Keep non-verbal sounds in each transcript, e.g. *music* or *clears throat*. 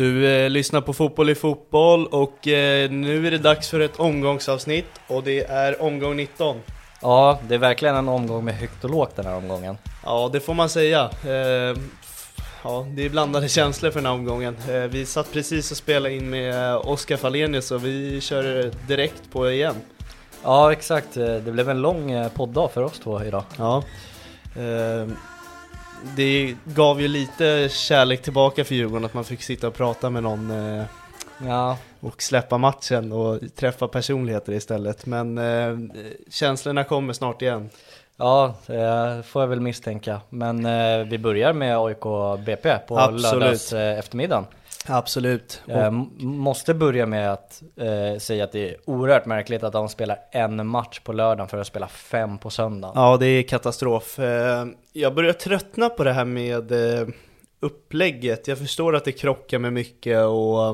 Du eh, lyssnar på Fotboll i fotboll och eh, nu är det dags för ett omgångsavsnitt och det är omgång 19. Ja, det är verkligen en omgång med högt och lågt den här omgången. Ja, det får man säga. Eh, ja, det är blandade känslor för den här omgången. Eh, vi satt precis och spelade in med eh, Oskar Falenius och vi kör direkt på igen. Ja, exakt. Det blev en lång eh, podddag för oss två idag. Ja. Det gav ju lite kärlek tillbaka för Djurgården att man fick sitta och prata med någon eh, Ja, och släppa matchen och träffa personligheter istället. Men eh, känslorna kommer snart igen. ja det får jag väl misstänka. Men eh, vi börjar med AIK BP på Absolut. lördags eh, eftermiddagen. Absolut. Eh, måste börja med att eh, säga att det är oerhört märkligt att de spelar en match på lördagen för att spela fem på söndagen. Ja, det är katastrof. Eh, Jag börjar tröttna på det här med eh, upplägget. Jag förstår att det krockar med mycket och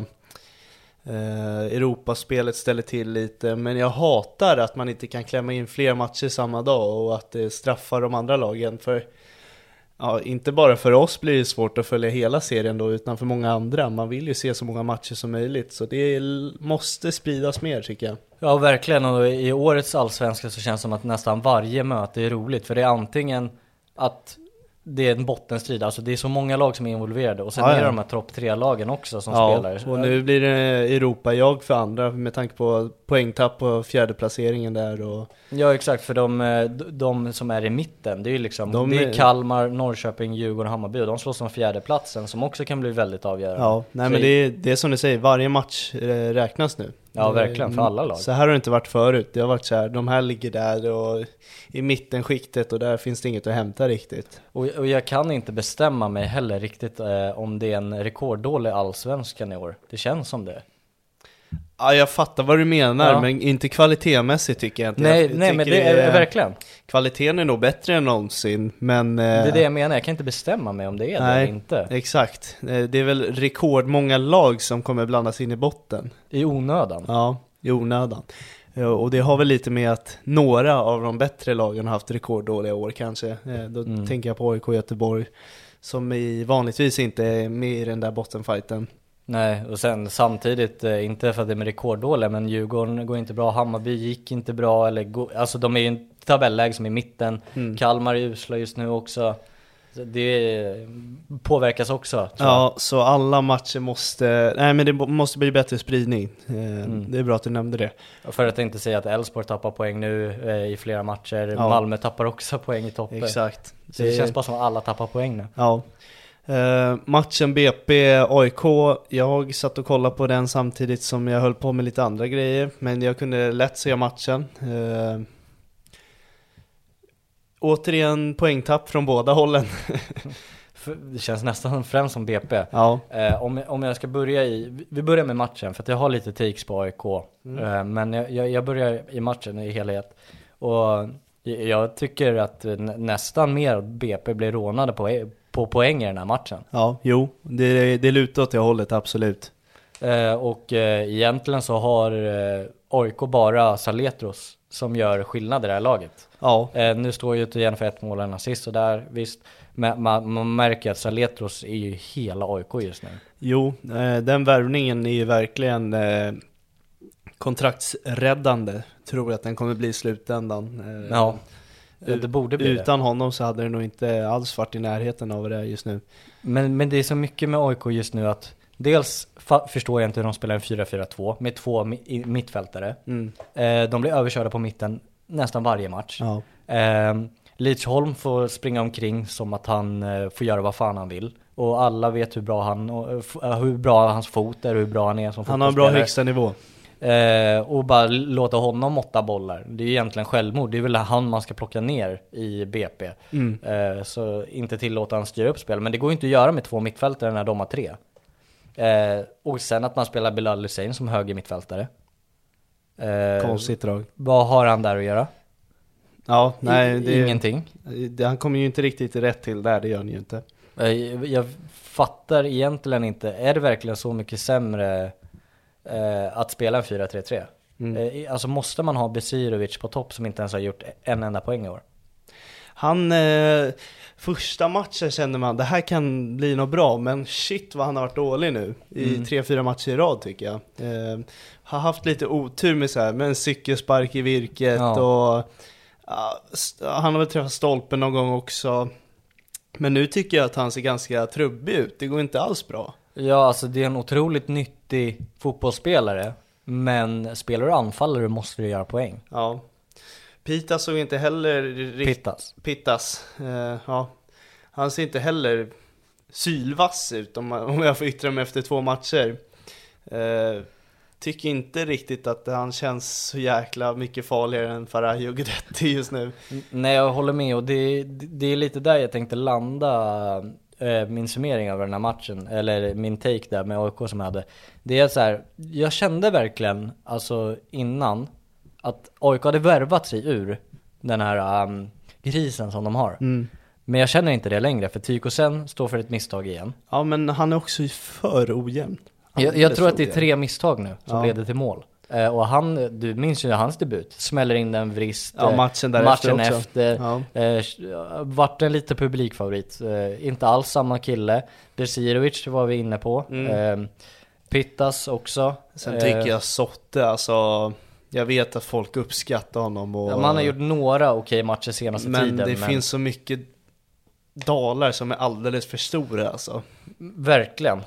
eh, Europaspelet ställer till lite, men jag hatar att man inte kan klämma in fler matcher samma dag och att det straffar de andra lagen. För Ja, inte bara för oss blir det svårt att följa hela serien då, utan för många andra. Man vill ju se så många matcher som möjligt, så det måste spridas mer tycker jag. Ja verkligen och i årets allsvenska så känns det som att nästan varje möte är roligt för det är antingen att det är en bottenstrid, alltså det är så många lag som är involverade och sen Ja, är det ja. de här topp tre lagen också som Ja, spelar. och nu blir det Europa-jag för andra med tanke på poängtapp på fjärde placeringen där och Ja exakt, för de, eh, de, som är i mitten, det är ju liksom, De det är Kalmar, Norrköping, Djurgården, Hammarby och de slåss om fjärdeplatsen som också kan bli väldigt avgörande. Ja, nej men det är, det är som du säger, varje match eh, räknas nu. Ja, verkligen, för alla lag. Så här har det inte varit förut, det har varit så här, de här ligger där och i mittenskiktet och där finns det inget att hämta riktigt. Och, och jag kan inte bestämma mig heller riktigt eh, om det är en rekorddålig allsvenskan i år. Det känns som det. Ja, jag fattar vad du menar, Ja. men inte kvalitetsmässigt tycker jag inte. Nej, jag nej men det är verkligen. Kvaliteten är nog bättre än någonsin, men... Det är det jag menar, jag kan inte bestämma mig om det är det eller inte. exakt. Eh, Det är väl rekordmånga lag som kommer blandas in i botten. I onödan. Ja, i onödan. Ja, Och det har väl lite med att några av de bättre lagen har haft rekorddåliga år kanske. Eh, Då Mm. tänker jag på AIK Göteborg, som i vanligtvis inte är med i den där bottenfighten. Nej, och sen samtidigt, eh, inte för att det är med rekorddåliga, men Djurgården går inte bra, Hammarby gick inte bra, eller gå, alltså de är ju en tabelläge som är i mitten, Mm. Kalmar är usla just nu också. Så Det påverkas också. tror. Ja, så alla matcher måste, nej men det måste bli bättre spridning. Eh, Mm. Det är bra att du nämnde det. För att inte säga att Elfsborg tappar poäng nu eh, i flera matcher, Ja. Malmö tappar också poäng i toppen. Exakt. Så det, känns bara som att alla tappar poäng nu. Ja. Eh, matchen BP-AIK, jag satt och kollade på den samtidigt som jag höll på med lite andra grejer, men jag kunde lätt se matchen. Eh, återigen poängtapp från båda hållen. *laughs* Det känns nästan främst som BP. ja, Eh, om, om jag ska börja i, vi börjar med matchen för att jag har lite takes på AIK. Eh, men jag, jag, börjar i matchen i helhet. Och jag- tycker att nä- nästan mer BP blir rånade på, på poäng i den här matchen. ja, jo, det, det lutar åt det hållet, absolut. Eh, och eh, egentligen så har eh, AIK bara Saletros som gör skillnad i det här laget. Ja, Eh, nu står ju igen för ett mål och en assist och där visst. Men man, man märker att Saletros är ju hela AIK just nu. jo, eh, den värvningen är ju verkligen eh, kontraktsräddande, tror jag att den kommer bli i slutändan. Eh, Ja, det, det borde bli det. Utan honom så hade det nog inte alls varit i närheten av det just nu. Men, men det är så mycket med AIK just nu att dels förstår jag inte hur de spelar en 4-4-2 med två mi- mittfältare. Mm. Eh, de blir överkörda på mitten nästan varje match. Ja. Eh, Lidsholm får springa omkring som att han eh, får göra vad fan han vill. Och alla vet hur bra han, och, eh, eh, hur bra hans fot är, hur bra han är som Han har en bra fotbollsspelare. högsta nivå. Eh, och bara låta honom måtta bollar. Det är ju egentligen självmord. Det är väl han man ska plocka ner i BP. Mm. Eh, så inte tillåta han styra upp spel. Men det går ju inte att göra med två mittfältare när de har tre. Eh, och sen att man spelar Bilal Hussein som höger mittfältare. Eh, Konstigt drag. Vad har han där att göra? Ja, nej, det, Ingenting. det, han kommer ju inte riktigt rätt till där, det gör han ju inte. Eh, Jag fattar egentligen inte, är det verkligen så mycket sämre eh, att spela en 4-3-3? Mm. Eh, alltså måste man ha Besirovic på topp som inte ens har gjort en enda poäng i år? Han, eh, första matchen kände man, det här kan bli något bra, men shit vad han har varit dålig nu. I Mm. tre, fyra matcher i rad tycker jag. Eh, har haft lite otur med så här, med en cykelspark i virket Ja. och ja, han har väl träffat stolpen någon gång också. Men nu tycker jag att han ser ganska trubbig ut, det går inte alls bra. Ja, alltså det är en otroligt nyttig fotbollsspelare. Men spelar du anfallare måste du göra poäng. Ja. Pita såg inte heller riktigt Pittas. Pittas, eh, ja. Han ser inte heller sylvass ut om, *laughs* om jag får yttra mig efter två matcher. Eh, tycker inte riktigt att han känns så jäkla mycket farligare än Farahi och Guidetti just nu. Nej, jag håller med och det, det är lite där jag tänkte landa min summering av den här matchen, eller min take där med AIK som jag hade. Det är så här, jag kände verkligen, alltså innan, att AIK hade värvat sig ur den här um, krisen som de har. Men jag känner inte det längre, för Tykosen står för ett misstag igen. Ja men han är också för ojämn. Jag, jag tror att det är tre misstag nu som Ja. leder till mål. Eh, och han, du minns ju hans debut, smäller in den vrist. Ja, eh, matchen därefter matchen också. efter. Ja. Eh, vart en lite publikfavorit. Eh, inte alls samma kille. Besirovic var vi inne på. Mm. Eh, Pittas också. Sen Eh, tycker jag Sotte, alltså jag vet att folk uppskattar honom och... Ja, man har gjort några okej matcher senaste Men tiden. det finns så mycket dalar som är alldeles för stora alltså. Verkligen.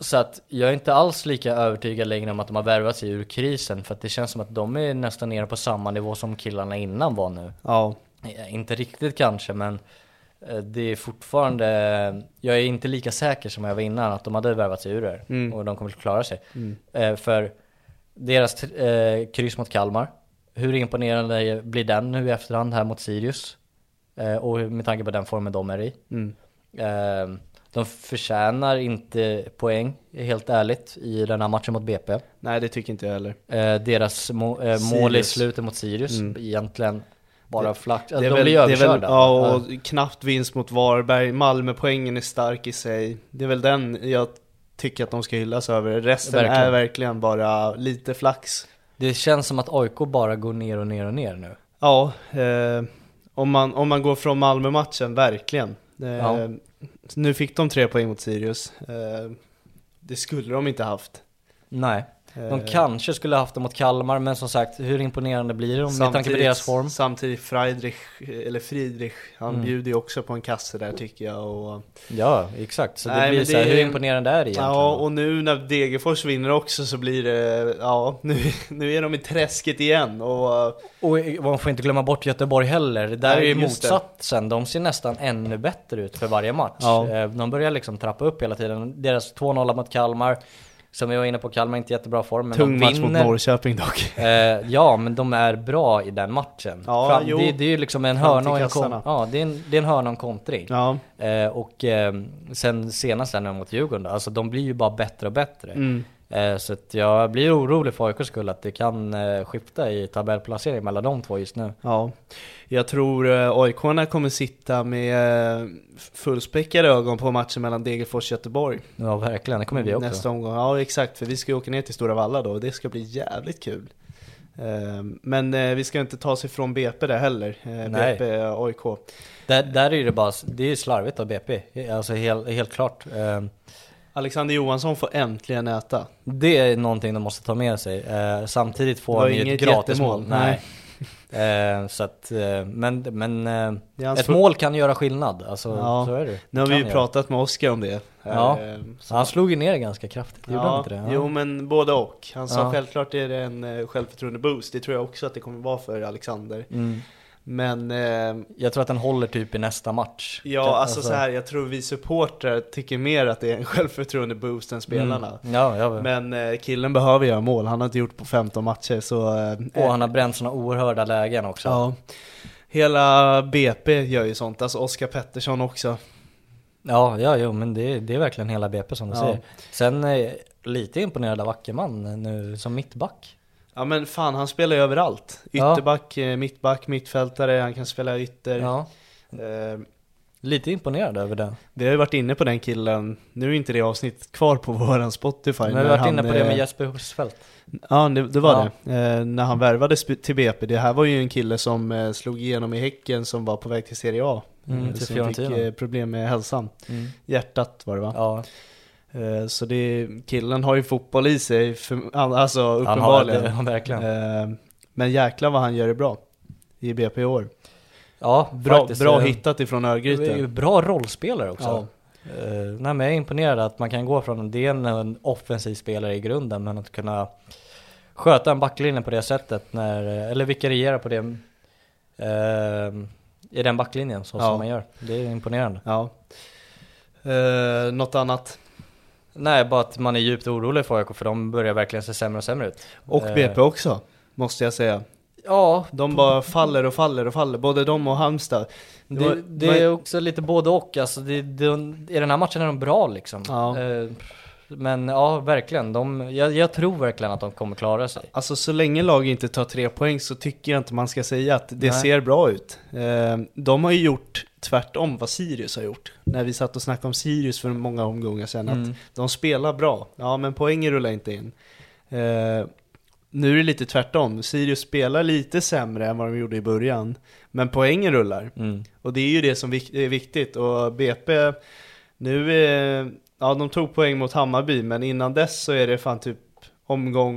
Så att jag är inte alls lika övertygad längre om att de har värvat sig ur krisen. För att det känns som att de är nästan nere på samma nivå som killarna innan var nu. Ja, Eh, Inte riktigt kanske, men eh, det är fortfarande, jag är inte lika säker som jag var innan att de hade värvat sig ur det Mm. och de kommer att klara sig. Eh, För deras eh, kryss mot Kalmar, hur imponerande blir den nu i efterhand här mot Sirius? Eh, och med tanke på den formen de är i. Mm. Eh, de förtjänar inte poäng, helt ärligt, i den här matchen mot BP. nej det tycker inte jag heller. Eh, deras må, eh, mål i slutet mot Sirius, Mm. egentligen bara är Alltså, de väl, blir är väl, överkörda. ja, och knappt vinst mot Varberg, Malmöpoängen är stark i sig. Det är väl den jag tycker att de ska hyllas över. Resten Verkligen. är verkligen bara lite flax. Det känns som att AIK bara går ner och ner och ner nu. Ja, eh, om, man, om man går från Malmö-matchen, verkligen. Eh, Ja. Nu fick de tre poäng mot Sirius. Eh, det skulle de inte haft. Nej. De kanske skulle haft det mot Kalmar, men som sagt, hur imponerande blir de med tanke på deras form? Samtidigt Friedrich, eller Friedrich, han Mm. bjuder ju också på en kasse där tycker jag och Ja, exakt. Så Nej, det blir så här, det- hur imponerande är det egentligen? Ja, och nu när Degerfors vinner också så blir det, ja, nu, nu är de i träsket igen och Och man får inte glömma bort Göteborg heller. Där Nej, är ju motsatsen. De ser nästan ännu bättre ut för varje match. Ja. Eh, De börjar liksom trappa upp hela tiden. Deras 2-0 mot Kalmar, som vi var inne på, Kalmar är inte jättebra form. Men tung match mot. Norrköping dock. Eh, ja, men de är bra i den matchen. Ja, jo. det, det är ju liksom en Fram hörna och en, kassarna. ja, det är en, det är en hörna och kontring. Ja, Eh, och eh, sen senast där nu mot Djurgården, då, alltså de blir ju bara bättre och bättre. Mm. Eh, så jag blir orolig för AIKs skull att det kan eh, skifta i tabellplacering mellan de två just nu. ja. Jag tror eh, aik kommer sitta med fullspäckade ögon på matchen mellan Degerfors och Göteborg. Ja verkligen, det kommer vi också. Nästa omgång, ja exakt, för vi ska ju åka ner till Stora Valla då och det ska bli jävligt kul. Eh, Men vi ska inte ta oss ifrån BP där heller, Nej. BP AIK. Där, där är det bara, det är ju slarvigt av BP, alltså helt, helt klart. Alexander Johansson får äntligen äta. det är någonting de måste ta med sig. Eh, samtidigt får han ju ett gratismål. Nej. *laughs* Eh, så att, eh, men, men eh, ett mål kan göra skillnad, alltså Ja, så är det. Nu har vi ju pratat med Oskar om det. Ja. Eh, han slog ju ner det ganska kraftigt, gjorde Ja, inte det? Ja. jo men både och. Han sa Ja. självklart är det en eh, självförtroende-boost, det tror jag också att det kommer vara för Alexander. Mm. Men eh, Jag tror att den håller typ i nästa match. ja, Kan- alltså, så här, jag tror vi supportrar tycker mer att det är en *laughs* självförtroende-boost än spelarna. Mm. Ja, ja. Men eh, killen behöver göra mål, han har inte gjort på 15 matcher så... Eh, och han har bränt såna oerhörda lägen också. Ja. Hela BP gör ju sånt, alltså Oskar Pettersson också. Ja, ja, jo, men det, det är verkligen hela BP som du Ja. säger. Sen eh, lite imponerad av Ackerman nu som mittback. Ja men fan, han spelar ju överallt. Ja. Ytterback, eh, mittback, mittfältare, han kan spela ytter. Ja. Eh, Lite imponerad över det. Vi har ju varit inne på den killen, nu är inte det avsnitt kvar på *laughs* våran Spotify Men vi har varit han, inne på det med eh, Jesper Husfeldt. Ja det, det var Ja. det, eh, när han värvades till BP, det här var ju en kille som eh, slog igenom i Häcken som var på väg till Serie A Mm, eh, till Som fick eh, problem med hälsan, Mm. hjärtat var det va? Ja, så det, killen har ju fotboll i sig, för, alltså han har uppenbarligen det. Eh, Men jäklar vad han gör det bra i BP i år Ja, Bra, faktiskt, bra eh, hittat ifrån det är ju Örgryte Bra rollspelare också. Ja. Eh, nej men jag är imponerad att man kan gå från, det är en, en offensiv spelare i grunden, men att kunna sköta en backlinje på det sättet när, eller vikariera på det eh, i den backlinjen så Ja. som man gör. Det är imponerande. Ja eh, Något annat? Nej, bara att man är djupt orolig för AIK för de börjar verkligen se sämre och sämre ut. Och Eh, BP också, måste jag säga Ja, De bara faller och faller och faller, både de och Halmstad det, var- det är också lite både och. Alltså det, det, I den här matchen är de bra liksom. Ja. Eh, men ja, verkligen. De, jag, jag tror verkligen att de kommer klara sig. Alltså så länge lag inte tar tre poäng så tycker jag inte man ska säga att det Nej. ser bra ut. Eh, de har ju gjort tvärtom vad Sirius har gjort. När vi satt och snackade om Sirius för många omgångar sedan, Mm. att de spelar bra. Ja, men poängen rullar inte in. Eh, nu är det lite tvärtom. Sirius spelar lite sämre än vad de gjorde i början. Men poängen rullar. Mm. Och det är ju det som är viktigt. Och BP, nu är, ja de tog poäng mot Hammarby, men innan dess så är det fan typ omgång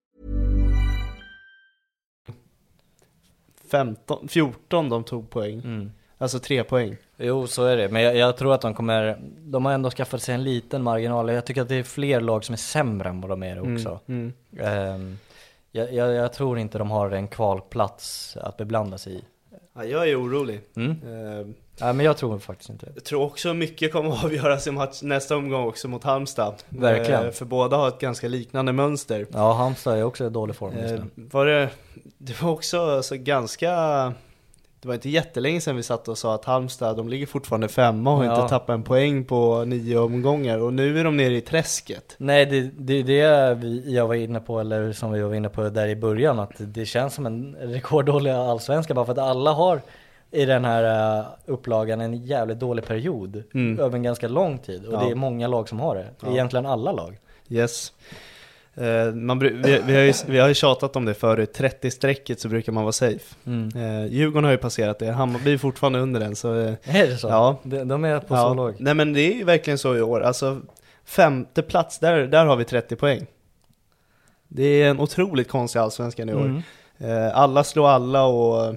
15, 14 de tog poäng. Mm. Alltså tre poäng. Jo, så är det. Men jag, jag tror att de kommer, de har ändå skaffat sig en liten marginal. Jag tycker att det är fler lag som är sämre än vad de är också. Mm. Ehm, jag, jag, jag tror inte de har en kvalplats att beblanda sig i. Ja, jag är orolig. Mm. Eh, Ja, men jag tror faktiskt inte. Jag tror också mycket kommer att avgöras i match, nästa omgång också mot Halmstad. Verkligen. Eh, För båda har ett ganska liknande mönster. Ja, Halmstad är också i dålig form just nu. var det, det var också alltså ganska, det var inte jättelänge sedan vi satt och sa att Halmstad, de ligger fortfarande femma och Ja. inte tappat en poäng på nio omgångar och nu är de nere i träsket. Nej, det, det är det vi, jag var inne på, eller som vi var inne på där i början, att det känns som en rekorddålig allsvenska bara för att alla har i den här uh, upplagan en jävligt dålig period Mm. över en ganska lång tid och Ja. det är många lag som har det, Ja. egentligen alla lag. Yes. Eh, man, vi, vi, har ju, vi har ju tjatat om det förut, 30-strecket så brukar man vara safe. Mm. Eh, Djurgården har ju passerat det, Hammarby är fortfarande under den så eh, Är det så? Ja. De, de är på ja. så låg. Nej men det är ju verkligen så i år, alltså femte plats, där, där har vi 30 poäng. Det är en otroligt konstig allsvenskan i år. Mm. Eh, alla slår alla och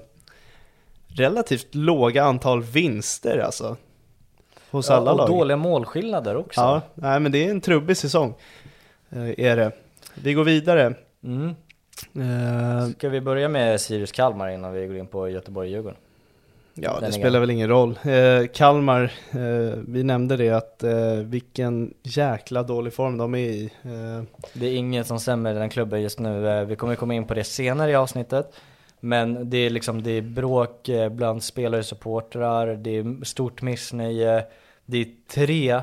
relativt låga antal vinster alltså. Hos alla Ja, och lag. dåliga målskillnader också. Ja, nej men det är en trubbig säsong. Eh, är det. Vi går vidare. Mm. Eh, Ska vi börja med Sirius Kalmar innan vi går in på Göteborg-Djurgården? ja, det spelar väl ingen roll. Eh, Kalmar, eh, vi nämnde det att eh, vilken jäkla dålig form de är i. Eh, Det är ingen som stämmer i den klubben just nu. Eh, Vi kommer komma in på det senare i avsnittet. Men det är liksom, det är bråk bland spelare och supportrar, det är stort missnöje, det är tre,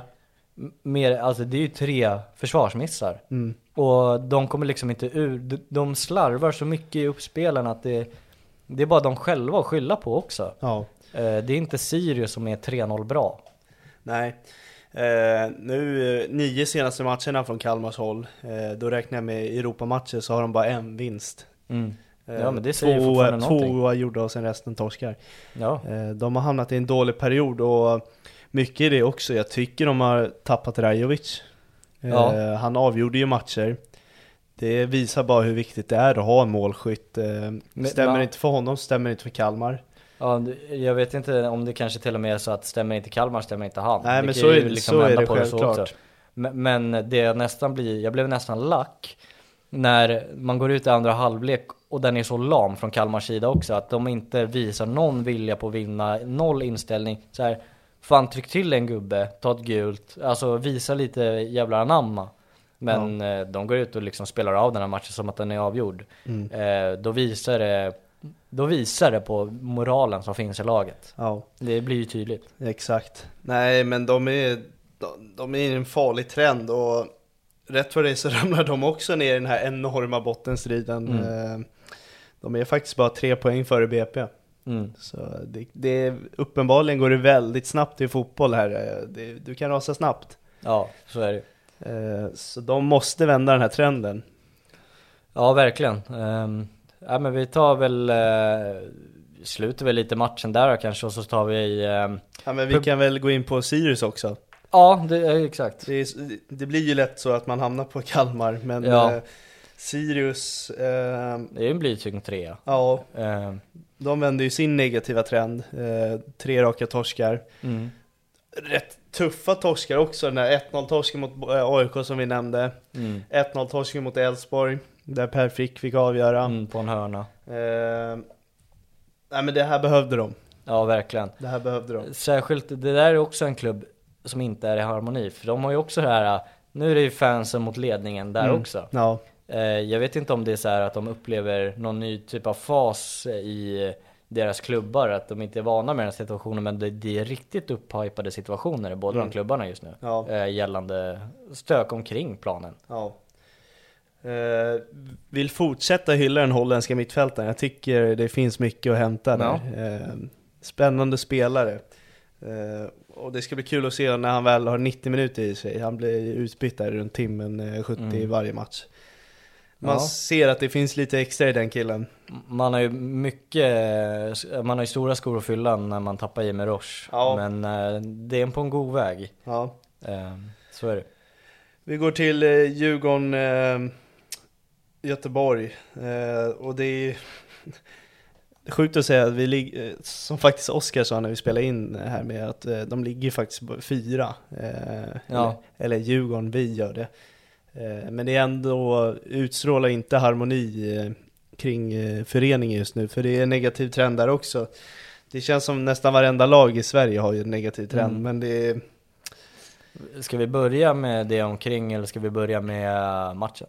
mer, alltså det är ju tre försvarsmissar. mm. Och de kommer liksom inte ur, de- slarvar så mycket i uppspelen att det, det är bara de själva att skylla på också. Ja, Eh, Det är inte Sirius som är 3-0 bra. nej. Eh, nu, eh, nio senaste matcherna från Kalmars håll, eh, då räknar jag med Europamatcher så har de bara en vinst. Mm. Eh, Ja, men det säger två, fortfarande två oavgjorda och sen resten torskar. Ja. Eh, De har hamnat i en dålig period och mycket i det också. Jag tycker de har tappat Rajovic. Eh, Ja. Han avgjorde ju matcher. Det visar bara hur viktigt det är att ha en målskytt. Eh, Stämmer va- inte för honom, stämmer inte för Kalmar. Ja, jag vet inte om det kanske till och med är så att stämmer inte Kalmar stämmer inte han. Nej, Det men så är liksom så är det självklart. Men, men det jag nästan blir, jag blev nästan lack när man går ut i andra halvlek och den är så lam från Kalmars sida också att de inte visar någon vilja på att vinna, noll inställning. Så här, fan tryck till en gubbe, ta ett gult, alltså visa lite jävla anamma. Men eh, de går ut och liksom spelar av den här matchen som att den är avgjord. Mm. Eh, då visar det då visar det på moralen som finns i laget. Ja, Det blir ju tydligt. exakt. Nej, men de är, de, de är i en farlig trend och rätt för det så *laughs* ramlar de också ner i den här enorma bottenstriden. Mm. Eh, De är faktiskt bara tre poäng före BP. Mm. Så det, det, uppenbarligen går det väldigt snabbt i fotboll här. Eh, Det, du kan rasa snabbt. Ja, så är det Eh, Så de måste vända den här trenden. Ja, verkligen. Um, ja, men vi tar väl, uh, slutar väl lite matchen där kanske och så tar vi, ehm, Ja, men vi kan väl gå in på Sirius också. ja det exakt. Det, är, det blir ju lätt så att man hamnar på Kalmar, men Ja. eh, Sirius, eh, Det är en blytung trea. ja, Ehm, de vänder ju sin negativa trend. Eh, tre raka torskar. mm. Rätt tuffa torskar också, den där 1-0 torsken mot eh, AIK som vi nämnde. Mm. 1-0 torsken mot Elfsborg, där Per Frick fick avgöra. Mm, på en hörna. Eh, nej men det här behövde de. Ja, verkligen. Det här behövde de. Särskilt, det där är också en klubb som inte är i harmoni. För de har ju också det här, nu är det ju fansen mot ledningen där Mm. också. Ja, Eh, jag vet inte om det är så att de upplever någon ny typ av fas i deras klubbar, att de inte är vana med den här situationen, men det, det är riktigt upphypade situationer i båda Mm. de klubbarna just nu. Ja. Eh, gällande stök omkring planen. ja. Eh, vill fortsätta hylla den holländska mittfältaren. Jag tycker det finns mycket att hämta där. Eh, spännande spelare. Eh, och det ska bli kul att se när han väl har 90 minuter i sig. Han blir utbytt där runt timmen eh, 70 i Mm. varje match. Man Ja. ser att det finns lite extra i den killen. Man har ju mycket, man har ju stora skor att fylla när man tappar med Roche. Ja. Men eh, det är på en god väg. Ja. Eh, så är det. Vi går till eh, Djurgården, Göteborg. Och det är *laughs* sjukt att säga att vi ligger, som faktiskt Oskar sa när vi spelade in här med att de ligger faktiskt fyra. Ja. eller, eller Djurgården, vi gör det. Eh, men det är ändå, utstrålar inte harmoni eh, kring eh, föreningen just nu, för det är en negativ trend där också. Det känns som nästan varenda lag i Sverige har ju en negativ trend, Mm. men det är, Ska vi börja med det omkring eller ska vi börja med matchen?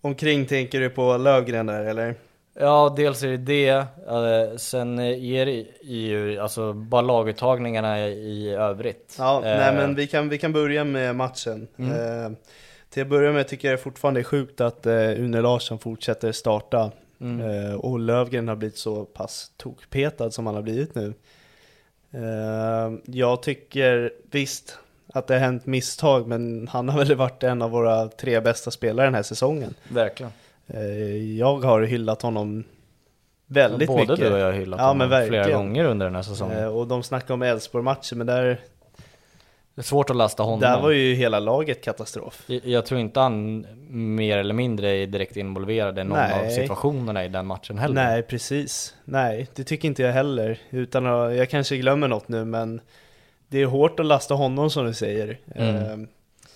omkring tänker du på Lövgren där eller? Ja, dels är det det, sen är det ju alltså bara laguttagningarna i övrigt. Ja, nej men vi kan, vi kan börja med matchen. Mm. Till att börja med tycker jag fortfarande är sjukt att eh, Une Larsson fortsätter starta. Mm. Eh, och Lövgren har blivit så pass tokpetad som han har blivit nu. Eh, jag tycker visst att det har hänt misstag, men han har väl varit en av våra tre bästa spelare den här säsongen. Verkligen. Eh, jag har hyllat honom väldigt Både mycket. du och jag har hyllat Ja, honom flera gånger under den här säsongen. Eh, och de snackar om Elfsborg-matchen, men där, det är svårt att lasta honom. där var ju hela laget katastrof. Jag- Jag tror inte han mer eller mindre är direkt involverad i någon Nej. av situationerna i den matchen heller. Nej, precis. Nej, det tycker inte jag heller. Utan att, jag kanske glömmer något nu, men det är hårt att lasta honom som du säger. Mm. Eh,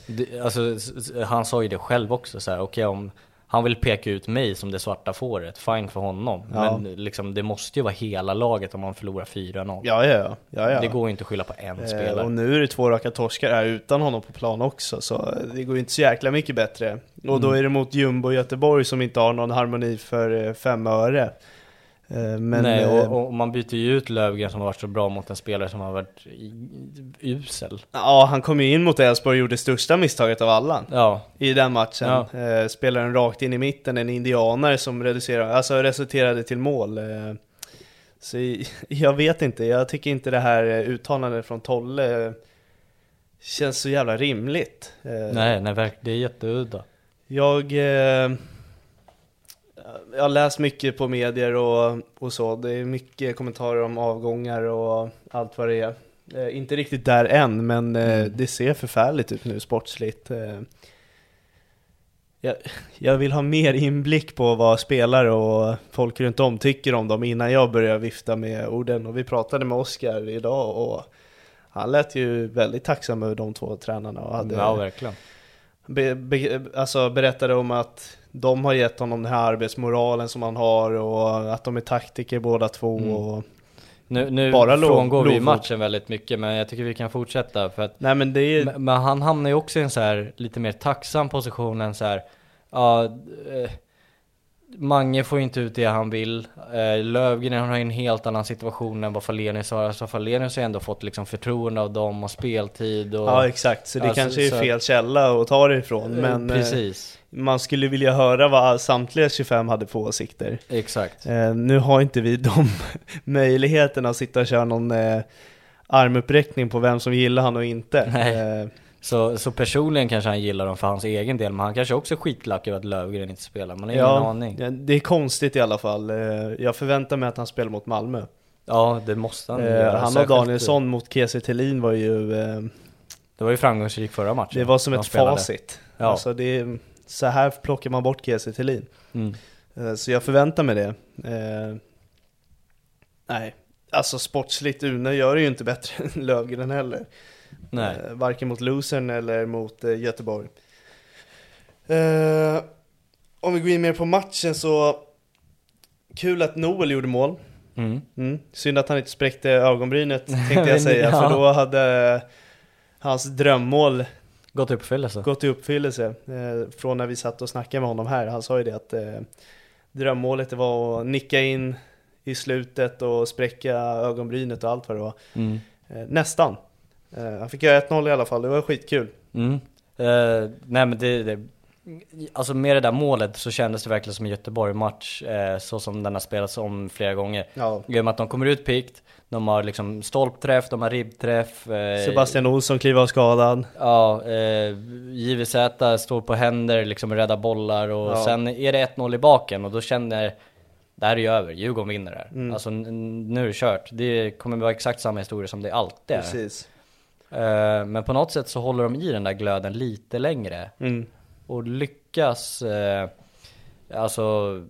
Det, alltså, han sa ju det själv också så här, okej om han vill peka ut mig som det svarta fåret, fine för honom. Ja. Men liksom, det måste ju vara hela laget om man förlorar 4-0. ja, ja, ja. ja. Det går ju inte att skylla på en Eh, spelare. och nu är det två raka torskar här utan honom på plan också, så det går ju inte så jäkla mycket bättre. Och då Mm. är det mot Jumbo Göteborg som inte har någon harmoni för eh, fem öre. Eh, Men, Nej, eh, och, och man byter ju ut Lövgren som har varit så bra mot en spelare som har varit usel. ja, han kom ju in mot Elfsborg och gjorde största misstaget av alla. Ja, i den matchen. Ja. Eh, spelaren rakt in i mitten, en indianare som reducerade, alltså resulterade till mål. Så *laughs* jag vet inte, jag tycker inte det här uttalandet från Tolle känns så jävla rimligt. Nej, nej det är jätteudda. Jag, jag har läst mycket på medier och, och så, det är mycket kommentarer om avgångar och allt vad det är. Eh, inte riktigt där än, men eh, Mm. det ser förfärligt ut nu sportsligt. Eh, jag, jag vill ha mer inblick på vad spelare och folk runt om tycker om dem innan jag börjar vifta med orden. Och vi pratade med Oskar idag och han lät ju väldigt tacksam över de två tränarna och hade Ja, verkligen. be, be, alltså berättade om att de har gett honom den här arbetsmoralen som han har och att de är taktiker båda två Mm. och Nu, nu Bara frångår vi matchen väldigt mycket, men jag tycker vi kan fortsätta för att Nej men det är Men, men han hamnar ju också i en så här lite mer tacksam position än så här, ja, eh, Mange får ju inte ut det han vill, eh, Lövgren har en helt annan situation än vad Falenius har, alltså Falenius har ändå fått liksom förtroende av dem och speltid och Ja exakt, så det Alltså, kanske är så- fel källa att ta det ifrån men eh, Precis, man skulle vilja höra vad samtliga 25 hade för åsikter. exakt Eh, nu har inte vi de *laughs* möjligheterna att sitta och köra någon eh, armuppräckning på vem som gillar han och inte. Nej. Eh, så, så personligen kanske han gillar dem för hans egen del, men han kanske också är skitlack över att Lövgren inte spelar, man har ingen aning ja, det är konstigt i alla fall. Eh, jag förväntar mig att han spelar mot Malmö. Ja, det måste han Eh, göra, han och särskilt- Danielsson mot Kiese Thelin var ju, eh, Det var ju framgångsrik förra matchen det var som ett spelade. facit. Ja. Alltså det så här plockar man bort Kiese Thelin. mm. Eh, så jag förväntar mig det. Eh, nej, alltså sportsligt, Une gör det ju inte bättre *laughs* än Lövgren heller. Nej, Eh, varken mot Luzern eller mot eh, Göteborg. Eh, om vi går in mer på matchen så, kul att Noel gjorde mål. mm. Mm. Synd att han inte spräckte ögonbrynet *laughs* tänkte jag säga, Ja. för då hade hans drömmål gått i uppfyllelse gått i uppfyllelse. Eh, från när vi satt och snackade med honom här. Han sa ju det att eh, drömmålet det var att nicka in i slutet och spräcka ögonbrynet och allt vad det var. mm. Eh, nästan. Eh, han fick göra 1-0 i alla fall, det var skitkul. Mm. Eh, nej men det, det, alltså med det där målet så kändes det verkligen som en Göteborg-match, eh, så som den har spelats om flera gånger. Ja. Med att de kommer ut pikt, de har liksom stolpträff, de har ribbträff. Eh, Sebastian Olsson kliver av skadad. Ja, eh, JVZ står på händer, liksom räddar bollar och Ja. sen är det 1-0 i baken och då känner det här är ju över, Djurgården vinner det här. Mm. Alltså nu är det kört. Det kommer vara exakt samma historia som det alltid är. Precis. Eh, Men på något sätt så håller de i den där glöden lite längre Mm. Och lyckas, eh, alltså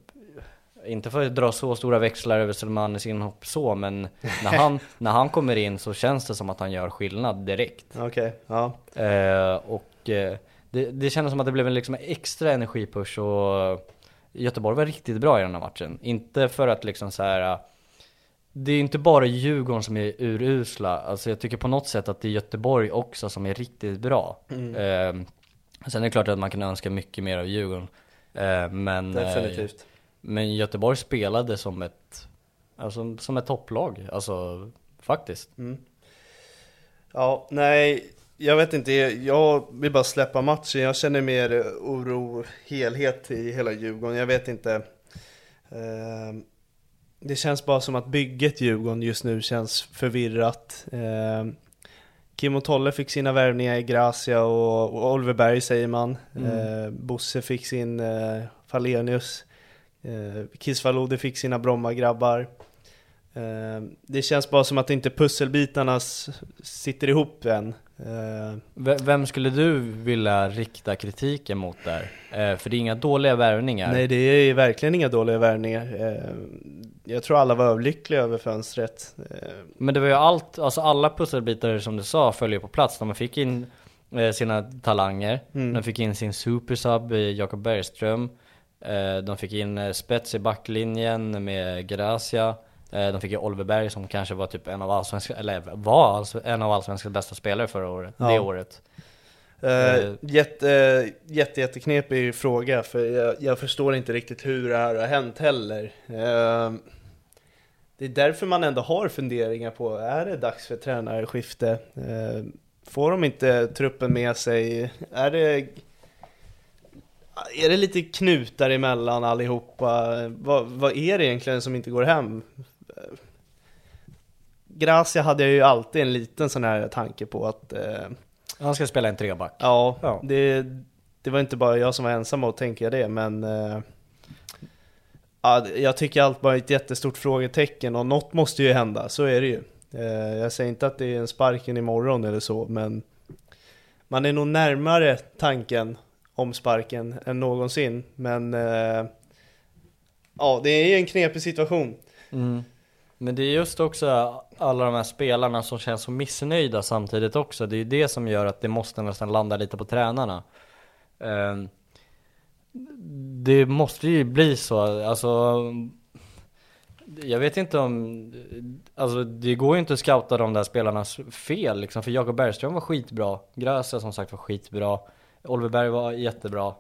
inte för att dra så stora växlar över Selmanis inhopp så, men när *laughs* han, när han kommer in så känns det som att han gör skillnad direkt. Okej, ja. Eh, och eh, det, det kändes som att det blev en liksom extra energipush och Göteborg var riktigt bra i den här matchen. Inte för att liksom så här. Det är inte bara Djurgården som är urusla. Alltså jag tycker på något sätt att det är Göteborg också som är riktigt bra. Mm. Eh, sen är det klart att man kan önska mycket mer av Djurgården. Eh, men, eh, Definitivt. men Göteborg spelade som ett, alltså, som ett topplag. Alltså faktiskt. Ja, nej, jag vet inte, jag vill bara släppa matchen. Jag känner mer oro, helhet i hela Djurgården. Jag vet inte. Eh, det känns bara som att bygget Djurgården just nu känns förvirrat. Kim och Tolle fick sina värvningar i Gracia och, och Oliver Berg säger man. Eh, Bosse fick sin eh, Falenius. Eh, Kisvalode fick sina Bromma-grabbar. Eh, det känns bara som att inte pusselbitarna sitter ihop än. Eh, Vem skulle du vilja rikta kritiken mot där? Eh, för det är inga dåliga värvningar. nej, det är verkligen inga dåliga värvningar. Eh, jag tror alla var överlyckliga över fönstret. Men det var ju allt, alltså alla pusselbitar som du sa följer på plats. De fick in sina talanger, de fick in sin supersub Jakob Bergström. De fick in spets i backlinjen med Gracia. Eh, de fick ju Oliver Berg som kanske var typ en av allsvenska, eller var en av allsvenskans bästa spelare förra året, det Ja. året. Eh, Eh. jätte, jätte, jätteknepig fråga för jag, jag förstår inte riktigt hur det här har hänt heller. Eh, det är därför man ändå har funderingar på, är det dags för tränarskifte? Eh, får de inte truppen med sig? Är det, är det lite knutar emellan allihopa? Vad, vad är det egentligen som inte går hem? Gracia hade jag ju alltid en liten sån här tanke på att eh, Han ska spela en treback. Ja, Ja. Det, det var inte bara jag som var ensam att tänka det, men eh, ja, jag tycker allt bara är ett jättestort frågetecken och något måste ju hända, så är det ju. Eh, jag säger inte att det är en sparken imorgon eller så, men man är nog närmare tanken om sparken än någonsin, men eh, ja, det är ju en knepig situation. Mm. Men det är just också alla de här spelarna som känns så missnöjda samtidigt också. Det är ju det som gör att det måste nästan landa lite på tränarna. Ehm, det måste ju bli så, alltså Jag vet inte om, alltså det går ju inte att scouta de där spelarnas fel liksom, för Jakob Bergström var skitbra, Gracia som sagt var skitbra, Oliver Berg var jättebra.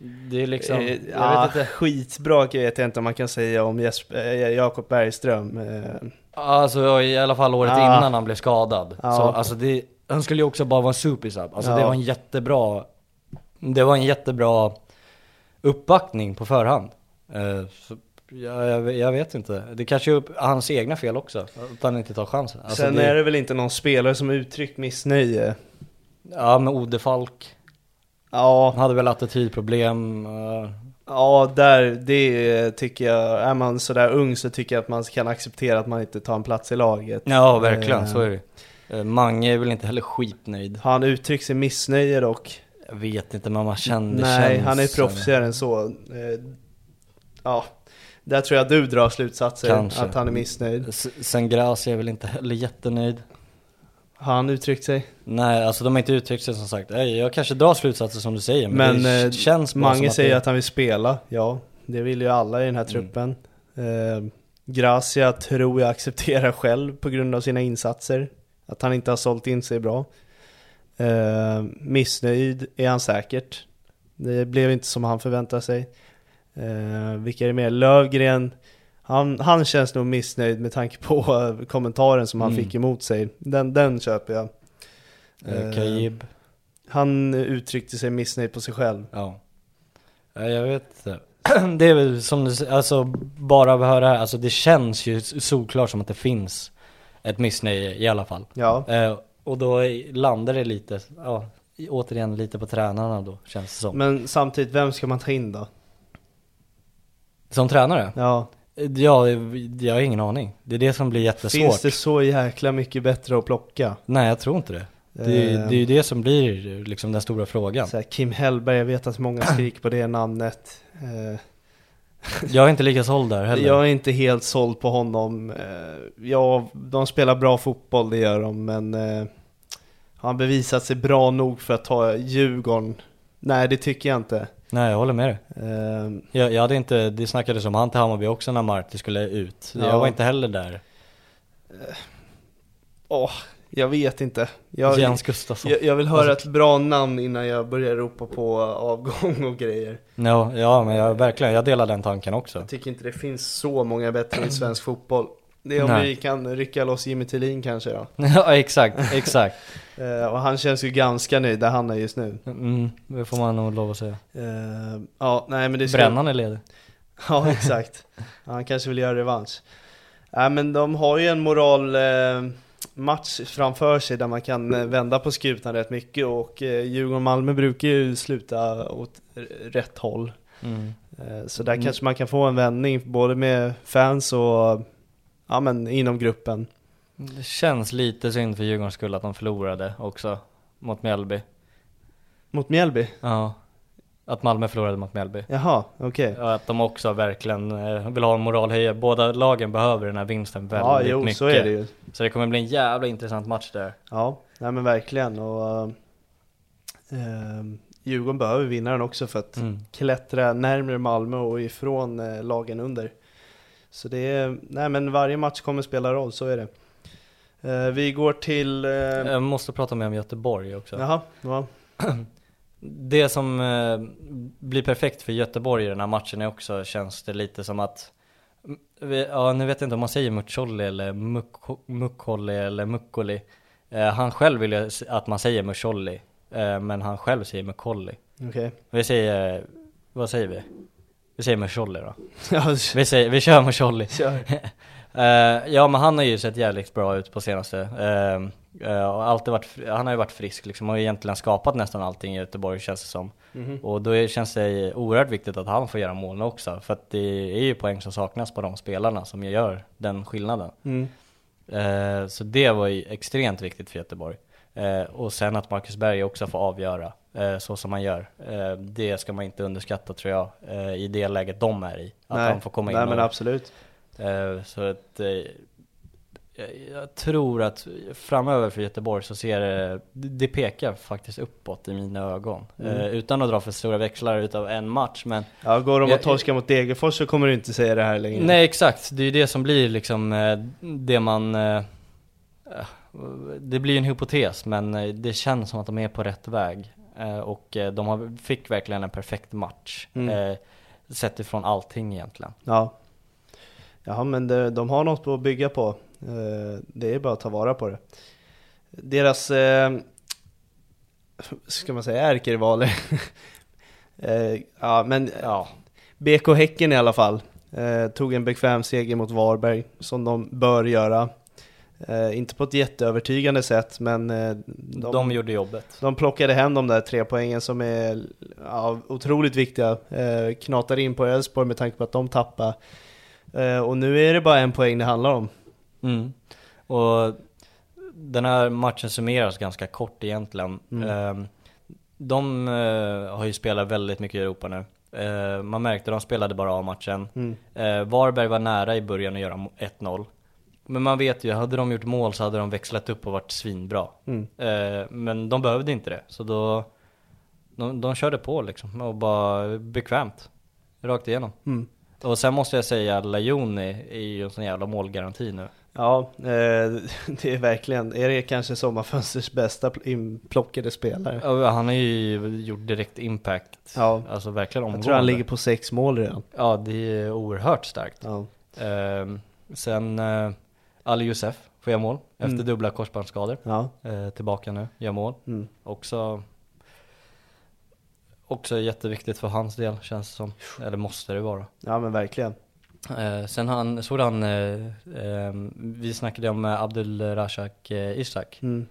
Det är liksom, Eh, jag ja, vet inte. Skitbra vet jag inte om man kan säga om Jesper, eh, Jakob Bergström. Eh, Alltså i alla fall året Ah. innan han blev skadad. Ja. Så alltså det, han skulle ju också bara vara en supersub. Alltså det Ja. var en jättebra, det var en jättebra uppbackning på förhand. Så, ja, jag, jag vet inte. Det kanske är hans egna fel också, att han inte tar chansen. Alltså Sen det, är det väl inte någon spelare som uttryckt missnöje. Ja med Ode Falk, Ja, han hade väl attitydproblem. eh, ja där, det tycker jag, är man sådär ung så tycker jag att man kan acceptera att man inte tar en plats i laget. ja verkligen, Eh, så är det Eh, Mange är väl inte heller skitnöjd. Har han uttryckt sin missnöje dock? Jag vet inte men man kände Nej, känns, han är proffsigare än så. Eh, Ja, där tror jag du drar slutsatser, Kanske. att han är missnöjd. S- Sen Gracia är väl inte heller jättenöjd. Har han uttryckt sig? Nej, alltså de har inte uttryckt sig som sagt. Jag kanske drar slutsatser som du säger, men, Men det eh, känns bara Mange som att säger det... att han vill spela, ja det vill ju alla i den här Mm. truppen eh, Gracia tror jag accepterar själv på grund av sina insatser Att han inte har sålt in sig bra eh, Missnöjd är han säkert Det blev inte som han förväntade sig eh, Vilka är det mer? Lövgren han, han känns nog missnöjd med tanke på eh, *laughs* kommentaren som han Mm. fick emot sig Den, den köper jag Eh, Kajib, Han uttryckte sig missnöjd på sig själv ja. Ja, jag vet inte. *clears throat* Det är väl som du alltså bara av att höra här, alltså det känns ju solklart som att det finns ett missnöje i alla fall. Ja, Eh, och då landar det lite, ja, återigen lite på tränarna då, känns det som. men samtidigt, vem ska man ta in då? Som tränare? Ja, Ja, jag har ingen aning. Det är det som blir jättesvårt. finns det så jäkla mycket bättre att plocka? Nej, jag tror inte det. Det, Eh. det är ju det som blir liksom den stora frågan. Här, Kim Hellberg, jag vet att många *clears throat* skriker på det namnet eh, Jag är inte lika såld där heller. Jag är inte helt såld på honom eh, Ja, de spelar bra fotboll, det gör de, men eh, han bevisat sig bra nog för att ta Djurgården? Nej, det tycker jag inte Nej jag håller med dig. Eh, Jag, jag hade inte, det snackades om han till Hammarby också när Marti skulle ut. Ja. Jag var inte heller där. Åh, jag vet inte. Jag, Jens Gustafsson. jag, jag vill höra ett bra namn innan jag börjar ropa på avgång och grejer. Ja, ja men jag, verkligen, jag delar den tanken också. Jag tycker inte det finns så många bättre i svensk fotboll. Det är om Nej. vi kan rycka loss Jimmy Tillin kanske då. *laughs* ja exakt, exakt. *laughs* Eh, och han känns ju ganska nöjd där han är just nu. Mm, det får man nog lov att säga. Eh, ja, nej men det ska... Brännan är ledig. *laughs* Ja, exakt. Han kanske vill göra revansch. Nej men de har ju en moral eh, match framför sig där man kan eh, vända på skutan rätt mycket och eh, Djurgården-Malmö brukar ju sluta åt rätt håll. Mm. Eh, så där kanske man kan få en vändning både med fans och ja men inom gruppen. Det känns lite synd för Djurgårdens skull att de förlorade också mot Mjällby. Mot Mjällby? Ja. Att Malmö förlorade mot Mjällby. Jaha, okej. Och att de också verkligen eh, vill ha en moralhöjare. Båda lagen behöver den här vinsten väldigt Ja, jo mycket. så är det ju. Så det kommer bli en jävla intressant match där. Ja, nej men verkligen och eh, Djurgården behöver vinna den också för att Mm. klättra närmare Malmö och ifrån eh, lagen under. Så det är, nej men varje match kommer spela roll, så är det. Eh, vi går till, eh, Jag måste prata mer om Göteborg också. jaha, ja, *clears throat* Det som eh, blir perfekt för Göteborg i den här matchen är också, känns det lite som att m- vi- Ja, nu vet jag inte om man säger Mucholli eller Muckolli eller Muccoli. Eh, han själv vill ju att man säger Mucholli, eh, men han själv säger Muckolli. okej. Vi säger, vad säger vi? Vi säger Mucholli då. *laughs* Vi, säger, vi kör Mucholli. *laughs* kör. *laughs* Eh, ja men han har ju sett jävligt bra ut på senaste. Uh, och alltid varit, han har ju varit frisk liksom och egentligen skapat nästan allting i Göteborg känns det som. Mhm. Och då är, känns det oerhört viktigt att han får göra mål också. För att det är ju poäng som saknas på de spelarna som gör den skillnaden. Mm. Eh, så det var ju extremt viktigt för Göteborg. Och sen att Marcus Berg också får avgöra så som han gör. Eh, det ska man inte underskatta tror jag eh, i det läget de är i. Att nej, han får komma in nej och men absolut. Eh, Så att eh, jag- tror att framöver för Göteborg så ser det, det pekar faktiskt uppåt i mina ögon. Mm. Eh, Utan att dra för stora växlar utav en match men Ja, går de och torskar mot Degerfors så kommer du inte säga det här längre. Nej exakt, det är ju det som blir liksom eh, det man eh, eh, Det blir en hypotes men eh, det känns som att de är på rätt väg. Eh, Och eh, de fick verkligen en perfekt match. Mm. eh, Sett ifrån allting egentligen. Ja. Ja men det, de har något att bygga på. Det är bara att ta vara på det. Deras, ska man säga ärkerivaler? *laughs* Ja men Ja, BK Häcken i alla fall. Tog en bekväm seger mot Varberg, som de bör göra. Eh, inte på ett jätteövertygande sätt, men eh, de, de, gjorde jobbet. de plockade hem de där tre poängen som är ja, otroligt viktiga. Eh, knatar in på Elfsborg med tanke på att de tappar. Eh, och nu är det bara en poäng det handlar om. Mm. Och den här matchen summeras ganska kort egentligen. Mm. Ehm, De har ju spelat väldigt mycket i Europa nu. Eh, Man märkte de spelade bara av matchen. Mm. Eh, Varberg var nära i början att göra mo- 1-0. Men man vet ju, hade de gjort mål så hade de växlat upp och varit svinbra. Mm. Eh, Men de behövde inte det, så då de, de körde på liksom och bara bekvämt. Rakt igenom. Mm. Och sen måste jag säga, Lajoni är ju en sån jävla målgaranti nu. Ja, eh, *laughs* det är verkligen, är det kanske sommarfönsters bästa pl- inplockade spelare? Ja, Han har ju gjort direkt impact. Ja. Alltså verkligen omgående. Jag tror han ligger på sex mål redan. Ja, det är oerhört starkt. Ja. Ehm, sen Ali Youssef får göra mål efter Mm. dubbla korsbandsskador. Ja. Eh, tillbaka nu, gör mål. Mm. Också Också jätteviktigt för hans del känns det som. Eller måste det vara. ja, men verkligen. Eh, sen han, såg han, eh, eh, vi snackade om eh, Abdul Razak eh, Ishak. Mm.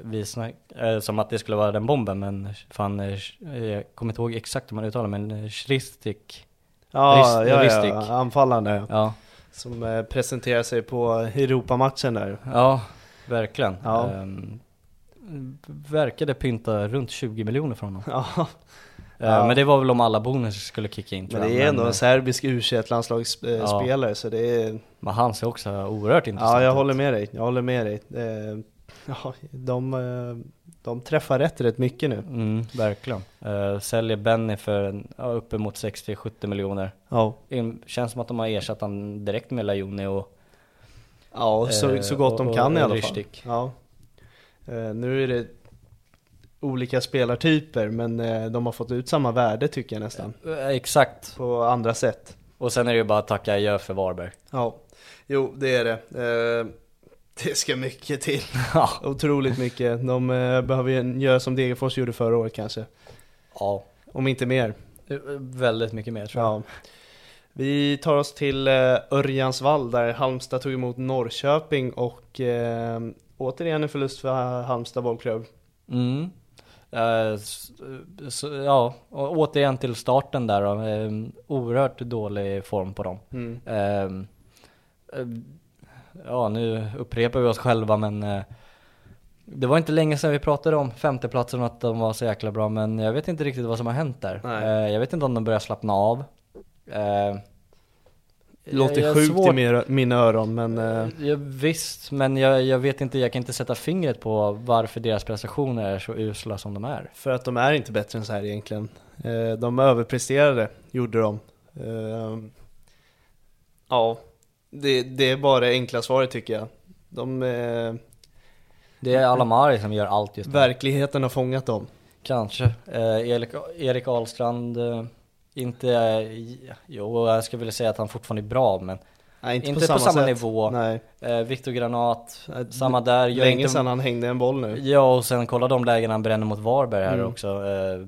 Vi snack, som att det skulle vara den bomben men fan, jag kommer inte ihåg exakt hur man uttalar men Shristik. Ja, Rist- ja, ja, anfallande. Ja, Som eh, presenterar sig på Europamatchen där. ja verkligen. Ja. Ehm, verkade pynta runt 20 miljoner från honom. *laughs* Ja, Eh, Ja. men det var väl om alla bonusar skulle kicka in men det jag. är ändå eh, en serbisk U21-landslagsspelare Ja. så det är... Men han ser också oerhört intressant Ja, jag ut. håller med dig. Jag håller med dig. Ja, de, de träffar rätt rätt mycket nu. Mm, verkligen. Uh, säljer Benny för en, ja, uppemot 60-70 miljoner. Ja, In, känns som att de har ersatt han direkt med Lajoni och ja så, Eh, så gott de och- kan i och alla fall. Ja. Eh, nu är det olika spelartyper men de har fått ut samma värde tycker jag nästan. uh, exakt. På andra sätt. Och sen är det ju bara att tacka adjö för Varberg. Ja, jo det är det. Eh, det ska mycket till. *laughs* Ja. Otroligt mycket. De eh, behöver göra som Degerfors gjorde förra året kanske. ja. Om inte mer. Uh, Väldigt mycket mer tror jag. Ja. Vi tar oss till eh, Örjansvall där Halmstad tog emot Norrköping och eh, återigen en förlust för Halmstad bollklubb. Mm. Eh, så, ja, och återigen till starten där då. Eh, oerhört dålig form på dem. Mm. Eh, eh, ja, nu upprepar vi oss själva men eh, det var inte länge sedan vi pratade om femteplatsen och att de var så jäkla bra men jag vet inte riktigt vad som har hänt där. Eh, jag vet inte om de börjar slappna av. Eh, Låter jag- sjukt i svårt- mina- mina öron men eh, Ja, visst, men jag, jag vet inte, jag kan inte sätta fingret på varför deras prestationer är så usla som de är. för att de är inte bättre än så här egentligen. Eh, de överpresterade, gjorde de. Eh, ja, det, det är bara det enkla svaret tycker jag. De, eh, Det är Alamari som gör allt just nu. verkligheten har fångat dem. Kanske. Eh, Erik, Erik Ahlstrand, eh, inte, eh, jo jag skulle vilja säga att han fortfarande är bra men Nej, inte, Inte på på samma, samma sätt. nivå. Nej. eh, Viktor Granat, Eh, samma där. Gör Länge inte, sedan han hängde en boll nu. Ja och sen kolla de lägen han bränner mot Varberg här Mm. också. Eh,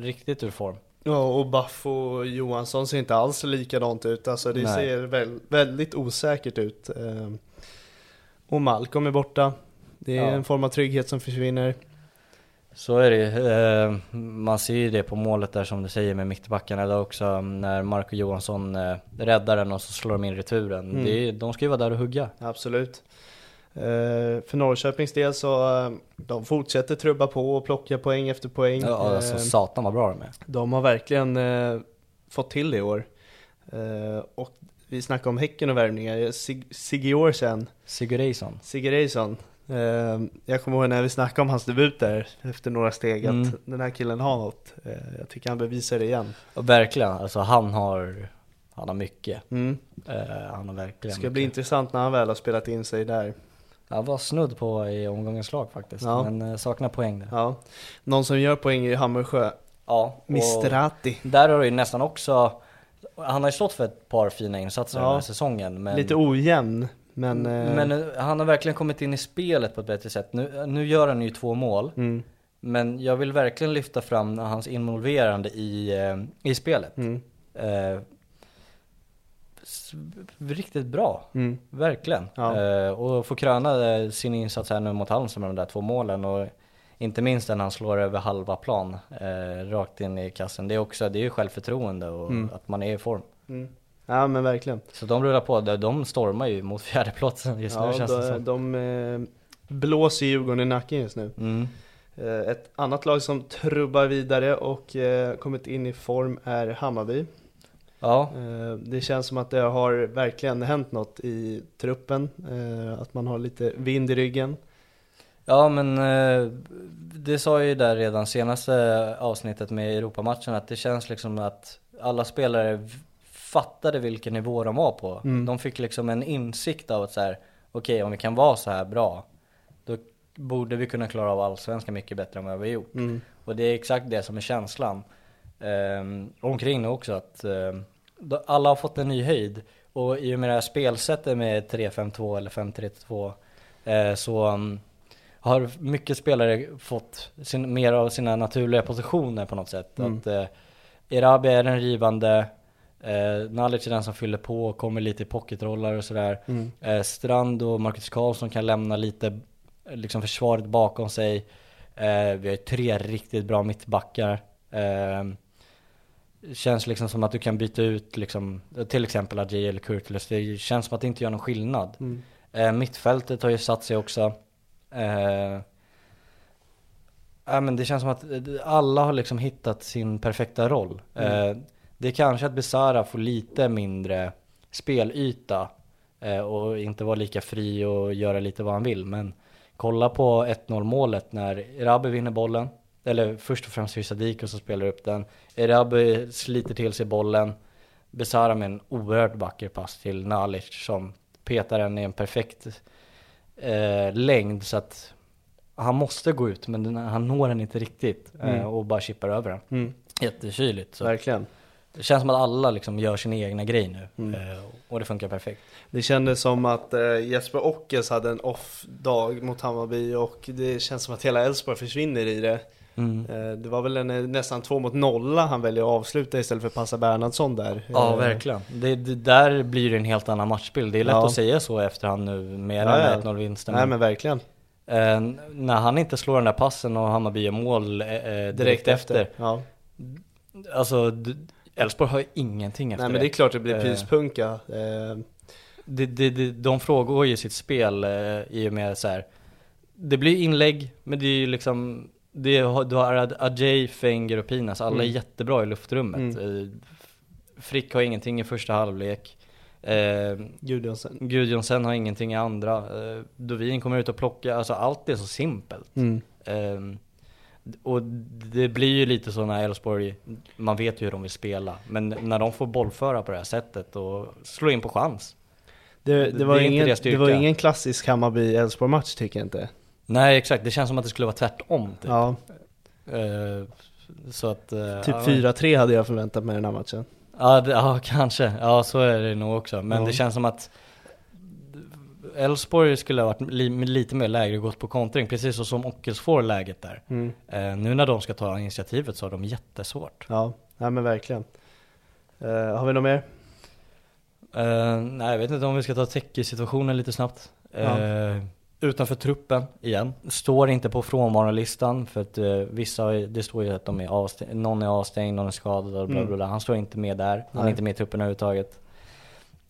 riktigt ur form. Ja, och Baffo och Johansson ser inte alls likadant ut. Alltså det Nej. ser väl, väldigt osäkert ut. Eh, Och Malcolm är borta. Det är Ja. en form av trygghet som försvinner. Så är det ju. Eh, Man ser ju det på målet där som du säger med mittbackarna där också. När Marco Johansson eh, räddar den och så slår de in returen. Mm. Det de ska ju vara där och hugga. Absolut. Eh, För Norrköpings del så eh, de fortsätter trubba på och plocka poäng efter poäng. Ja, alltså Eh, satan vad bra de är. De har verkligen fått till det i år. Och vi snackade om Häcken och värvningar. Sig- Sigge Årsen, Sigurdsson. Sigge Reisson. Eh, jag kommer ihåg när vi snackade om hans debut där efter några steg att Mm. den här killen har något. Jag tycker han bevisar det igen. Och verkligen, alltså han har, han har mycket. Mm. Han har Det verkligen ska bli mycket. intressant när han väl har spelat in sig där. Han var snudd på i omgångens lag faktiskt. Ja. Men eh, saknar poäng där. Ja. Någon som gör poäng är Hammersjö. Ja, och Mistrati. där har det ju nästan också, han har ju stått för ett par fina insatser Ja. den här säsongen. Men, Lite ojämn, men... eh, men eh, han har verkligen kommit in i spelet på ett bättre sätt. Nu, nu gör han ju två mål. mm, Men jag vill verkligen lyfta fram hans involverande i, i spelet. mm, Eh, riktigt bra, mm. verkligen. Ja. Eh, och få kröna eh, sin insats här nu mot Halmstad med de där två målen och inte minst när han slår över halva plan eh, rakt in i kassen. Det är också, det är ju självförtroende och Mm. att man är i form. Mm. Ja men verkligen. Så de rullar på, de- de stormar ju mot fjärdeplatsen just nu Ja, känns det de, som. de eh, blåser Djurgården i nacken just nu. Mm. Eh, ett annat lag som trubbar vidare och eh, kommit in i form är Hammarby. Ja, Eh, det känns som att det har verkligen hänt något i truppen. Eh, att man har lite vind i ryggen. Ja men eh, det sa jag ju där redan senaste avsnittet med Europamatchen att det känns liksom att alla spelare fattade vilken nivå de var på. Mm. De fick liksom en insikt av att så här, okej om vi kan vara så här bra, då borde vi kunna klara av allsvenskan mycket bättre än vad vi har gjort. Mm. Och det är exakt det som är känslan omkring nu också att ehm, alla har fått en ny höjd och i och med det här spelsättet med 3-5-2 eller 5-3-2 eh, så um, har mycket spelare fått sin, mer av sina naturliga positioner på något sätt. Mm. Att eh, Erabi är den rivande, eh, Nalic är den som fyller på och kommer lite i pocketrollar och sådär. Mm. Eh, Strand och Marcus Karlsson kan lämna lite liksom försvaret bakom sig. Eh, vi har ju tre riktigt bra mittbackar. Eh, känns liksom som att du kan byta ut liksom, till exempel Adjei eller Kurtulus. Det känns som att det inte gör någon skillnad. Mm. Eh, mittfältet har ju satt sig också. Eh, ja, men det känns som att eh, alla har liksom hittat sin perfekta roll. Eh, det är kanske att Besara får lite mindre spelyta eh, och inte vara lika fri och göra lite vad han vill. Men kolla på 1-0 målet när Erabi vinner bollen. Eller först och främst Hysadiko som spelar upp den. Erabi sliter till sig bollen. Besara med en oerhört vacker pass till Nalic som petar den i en perfekt eh, längd så att han måste gå ut men den, han når den inte riktigt eh, Mm. och bara chippar över den. Mm. Jättekyligt. Så Verkligen. det känns som att alla liksom gör sin egna grej nu Mm. eh, och det funkar perfekt. Det kändes som att eh, Jesper Ockes hade en off-dag mot Hammarby och det känns som att hela Elfsborg försvinner i det. Mm. Eh, det var väl en, eh, nästan två mot nolla han väljer att avsluta istället för att passa Bernhardsson där. Ja, Eh, verkligen. Det, det, där blir det en helt annan matchbild. Det är lätt Ja. att säga så efterhand nu med Ja, den ja. där 1-0 vinsten. Nej men verkligen. eh, när han inte slår den där passen och Hammarby gör mål eh, direkt, direkt efter. Ja. Alltså, Elfsborg har ingenting efter Nej men det är klart det blir pyspunka. Eh, det, det, det, de frågar ju sitt spel eh, i och med så här. Det blir inlägg, men det är ju liksom det Du har Ajay, Fenger och Pinas, alla är Mm. jättebra i luftrummet eh, Frick har ingenting i första halvlek eh, Gudjonsen. Gudjonsen har ingenting i andra eh, Dovin kommer ut och plockar, alltså allt är så simpelt Mm. Ehm, och det blir ju lite så när Elfsborg, man vet ju hur de vill spela, men när de får bollföra på det här sättet och slå in på chans. Det, Det- var det är ingen, det var ingen klassisk Hammarby-Elfsborg-match tycker jag inte. Nej exakt, det känns som att det skulle vara tvärtom typ. Ja, Eh, så att... eh, typ ja, 4-3 hade jag förväntat mig den här matchen. Ja, det, ja kanske, ja så är det nog också. Men Ja. det känns som att Elfsborg skulle ha varit li, lite mer lägre och gått på kontring, precis så som Ockels får läget där. Mm. Eh, nu när de ska ta initiativet så har de jättesvårt. Ja, nej men verkligen. Har vi något mer? Nej, jag vet inte om vi ska ta Teki-situationen lite snabbt. Ja. Utanför truppen igen. Står inte på frånvarolistan för att eh, vissa, det står ju att de är avstängd, någon är avstängd, någon är skadad och bla bla Mm. bla. Han står inte med där. Han är Nej. inte med i truppen överhuvudtaget.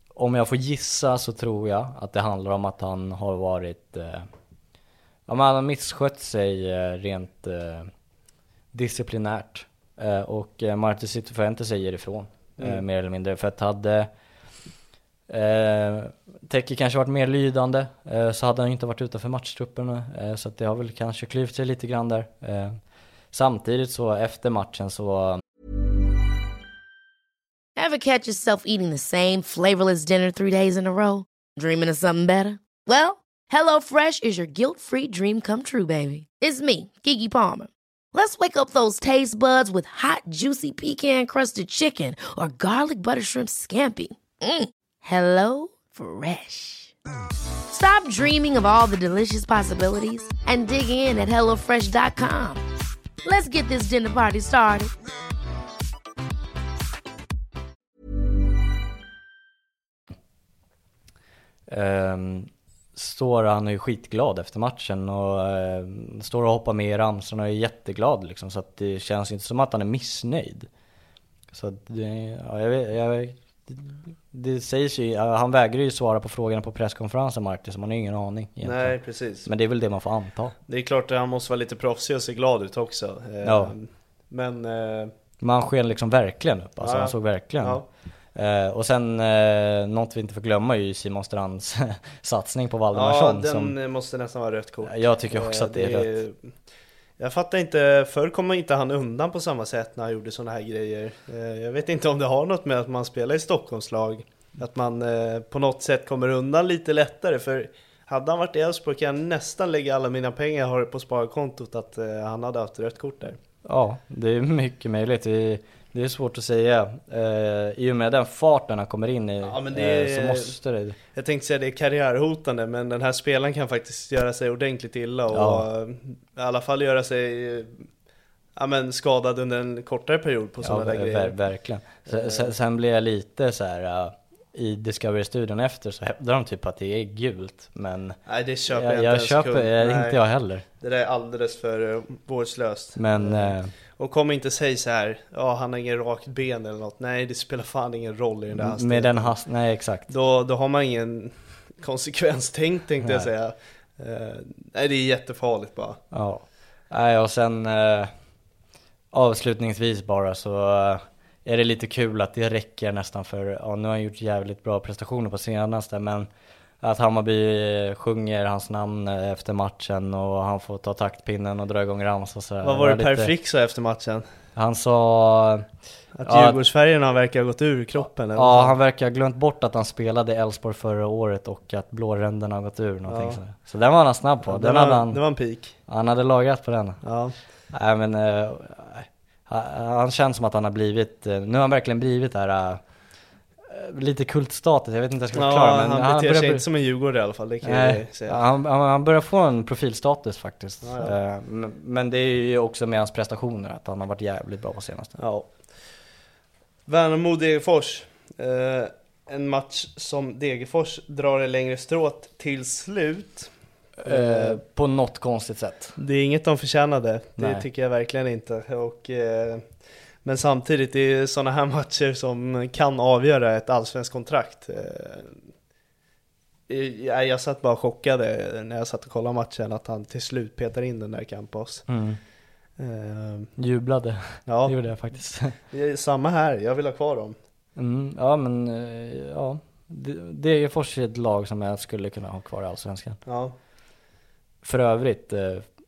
Om jag får gissa så tror jag att det handlar om att han har varit, eh, ja, men han har misskött sig eh, rent disciplinärt. Och eh, Martin Cifuente säger ifrån, Mm. mer eller mindre. För att hade Eh, Teki kanske varit mer lydande, eh, så hade han inte varit utanför matchtruppen. Eh, så att det har väl kanske klyvt sig lite grann där. Eh, samtidigt så efter matchen så Ever catch yourself eating the same flavorless dinner three days in a row? Dreaming of something better? Well, hello Fresh is your guilt-free dream come true, baby. It's me, Gigi Palmer. Let's wake up those taste buds with hot, juicy pecan-crusted chicken or garlic butter shrimp scampi. Mm. Hello Fresh. Stop dreaming of all the delicious possibilities and dig in at HelloFresh.com. Let's get this dinner party started. Um, står han är ju skitglad efter matchen och eh, står och hoppar med i ramsorna och är jätteglad liksom. Så att det känns inte som att han är missnöjd. Så att ja, jag vet, jag vet, det, sägs ju, ja, han vägrar ju svara på frågorna på presskonferensen Martin, så man har ingen aning egentligen. Nej, precis. Men det är väl det man får anta. Det är klart att han måste vara lite proffsig och se glad ut också. Eh, Ja. Men, eh, Men han sken liksom verkligen upp, alltså Ja, ja. han såg verkligen ja. eh, Och sen, eh, något vi inte får glömma är ju Simon Strands *laughs* satsning på ja, Valdemarsson den som måste nästan vara rött kort. Jag tycker också att det är rätt. Jag fattar inte, förr kom inte han undan på samma sätt när han gjorde sådana här grejer. Eh, jag vet inte om det har något med att man spelar i Stockholmslag. Att man eh, på något sätt kommer undan lite lättare. För hade han varit i Elfsborg kan jag nästan lägga alla mina pengar jag har på sparkontot att eh, han hade haft rött kort där. Ja, det är mycket möjligt. Vi det är svårt att säga. Eh, I och med den farten han kommer in i Ja, det eh, så är- måste det... Jag tänkte säga det är karriärhotande men den här spelaren kan faktiskt göra sig ordentligt illa och Ja. eh, i alla fall göra sig eh, ja, men skadad under en kortare period på Ja, sådana där ver- grejer. verkligen. Eh. Sen, sen, sen blir jag lite så här uh, i Discovery-studion efter så hävdar de typ att det är gult. Men Nej det köper jag, jag, jag, inte ens köper eh, Nej, inte jag heller. Det där är alldeles för vårdslöst. Men eh, Och kom inte säga så här, ja han har ingen rakt ben eller något. Nej det spelar fan ingen roll i den där hastigheten. med den hast... Nej exakt. Då, då har man ingen *laughs* konsekvenstänk tänkte jag Nej. säga. Eh, nej det är jättefarligt bara. Ja. Nej och sen eh, avslutningsvis bara så eh, är det lite kul att det räcker nästan för, ja nu har han gjort jävligt bra prestationer på senaste men att Hammarby sjunger hans namn eh, efter matchen och han får ta taktpinnen och dra igång ramsa och sådär. Vad var det Per lite- Frick sa efter matchen? Han sa, Att Ja, Djurgårdsfärgerna verkar ha gått ur kroppen eller ja han verkar ha glömt bort att han spelade i Elfsborg förra året och att blåränderna har gått ur någonting Ja. sådär. Så den var han snabb på, Ja, den det, hade var, han, det var en peak. han hade lagrat på den. Ja. Nej men, eh, han, känns som att han har blivit, eh, nu har han verkligen blivit där eh, lite kultstatus, jag vet inte hur jag ska Ja, förklara men han beter börjar sig inte som en djurgårdare i alla fall, det kan Nej, jag säga. han, han, han börjar få en profilstatus faktiskt. Ja, ja. Eh, Men, det är ju också med hans prestationer, att han har varit jävligt bra på senaste. Ja. Värnamo Degerfors. Eh, en match som Degerfors drar det längre strået till slut. Eh, på något konstigt sätt. Det är inget de förtjänade, det Nej. tycker jag verkligen inte. Och, eh, men samtidigt, det är sådana här *laughs* matcher som kan avgöra ett allsvenskt kontrakt. Eh, jag, satt bara chockade när jag satt och kollade matchen att han till slut petar in den där Campos. Mm. Eh, Jublade, ja, *laughs* det gjorde jag faktiskt. samma här, jag vill ha kvar dem. Mm, ja men, eh, ja. Det- Degerfors är ett lag som jag skulle kunna ha kvar i Allsvenskan. Ja, För övrigt,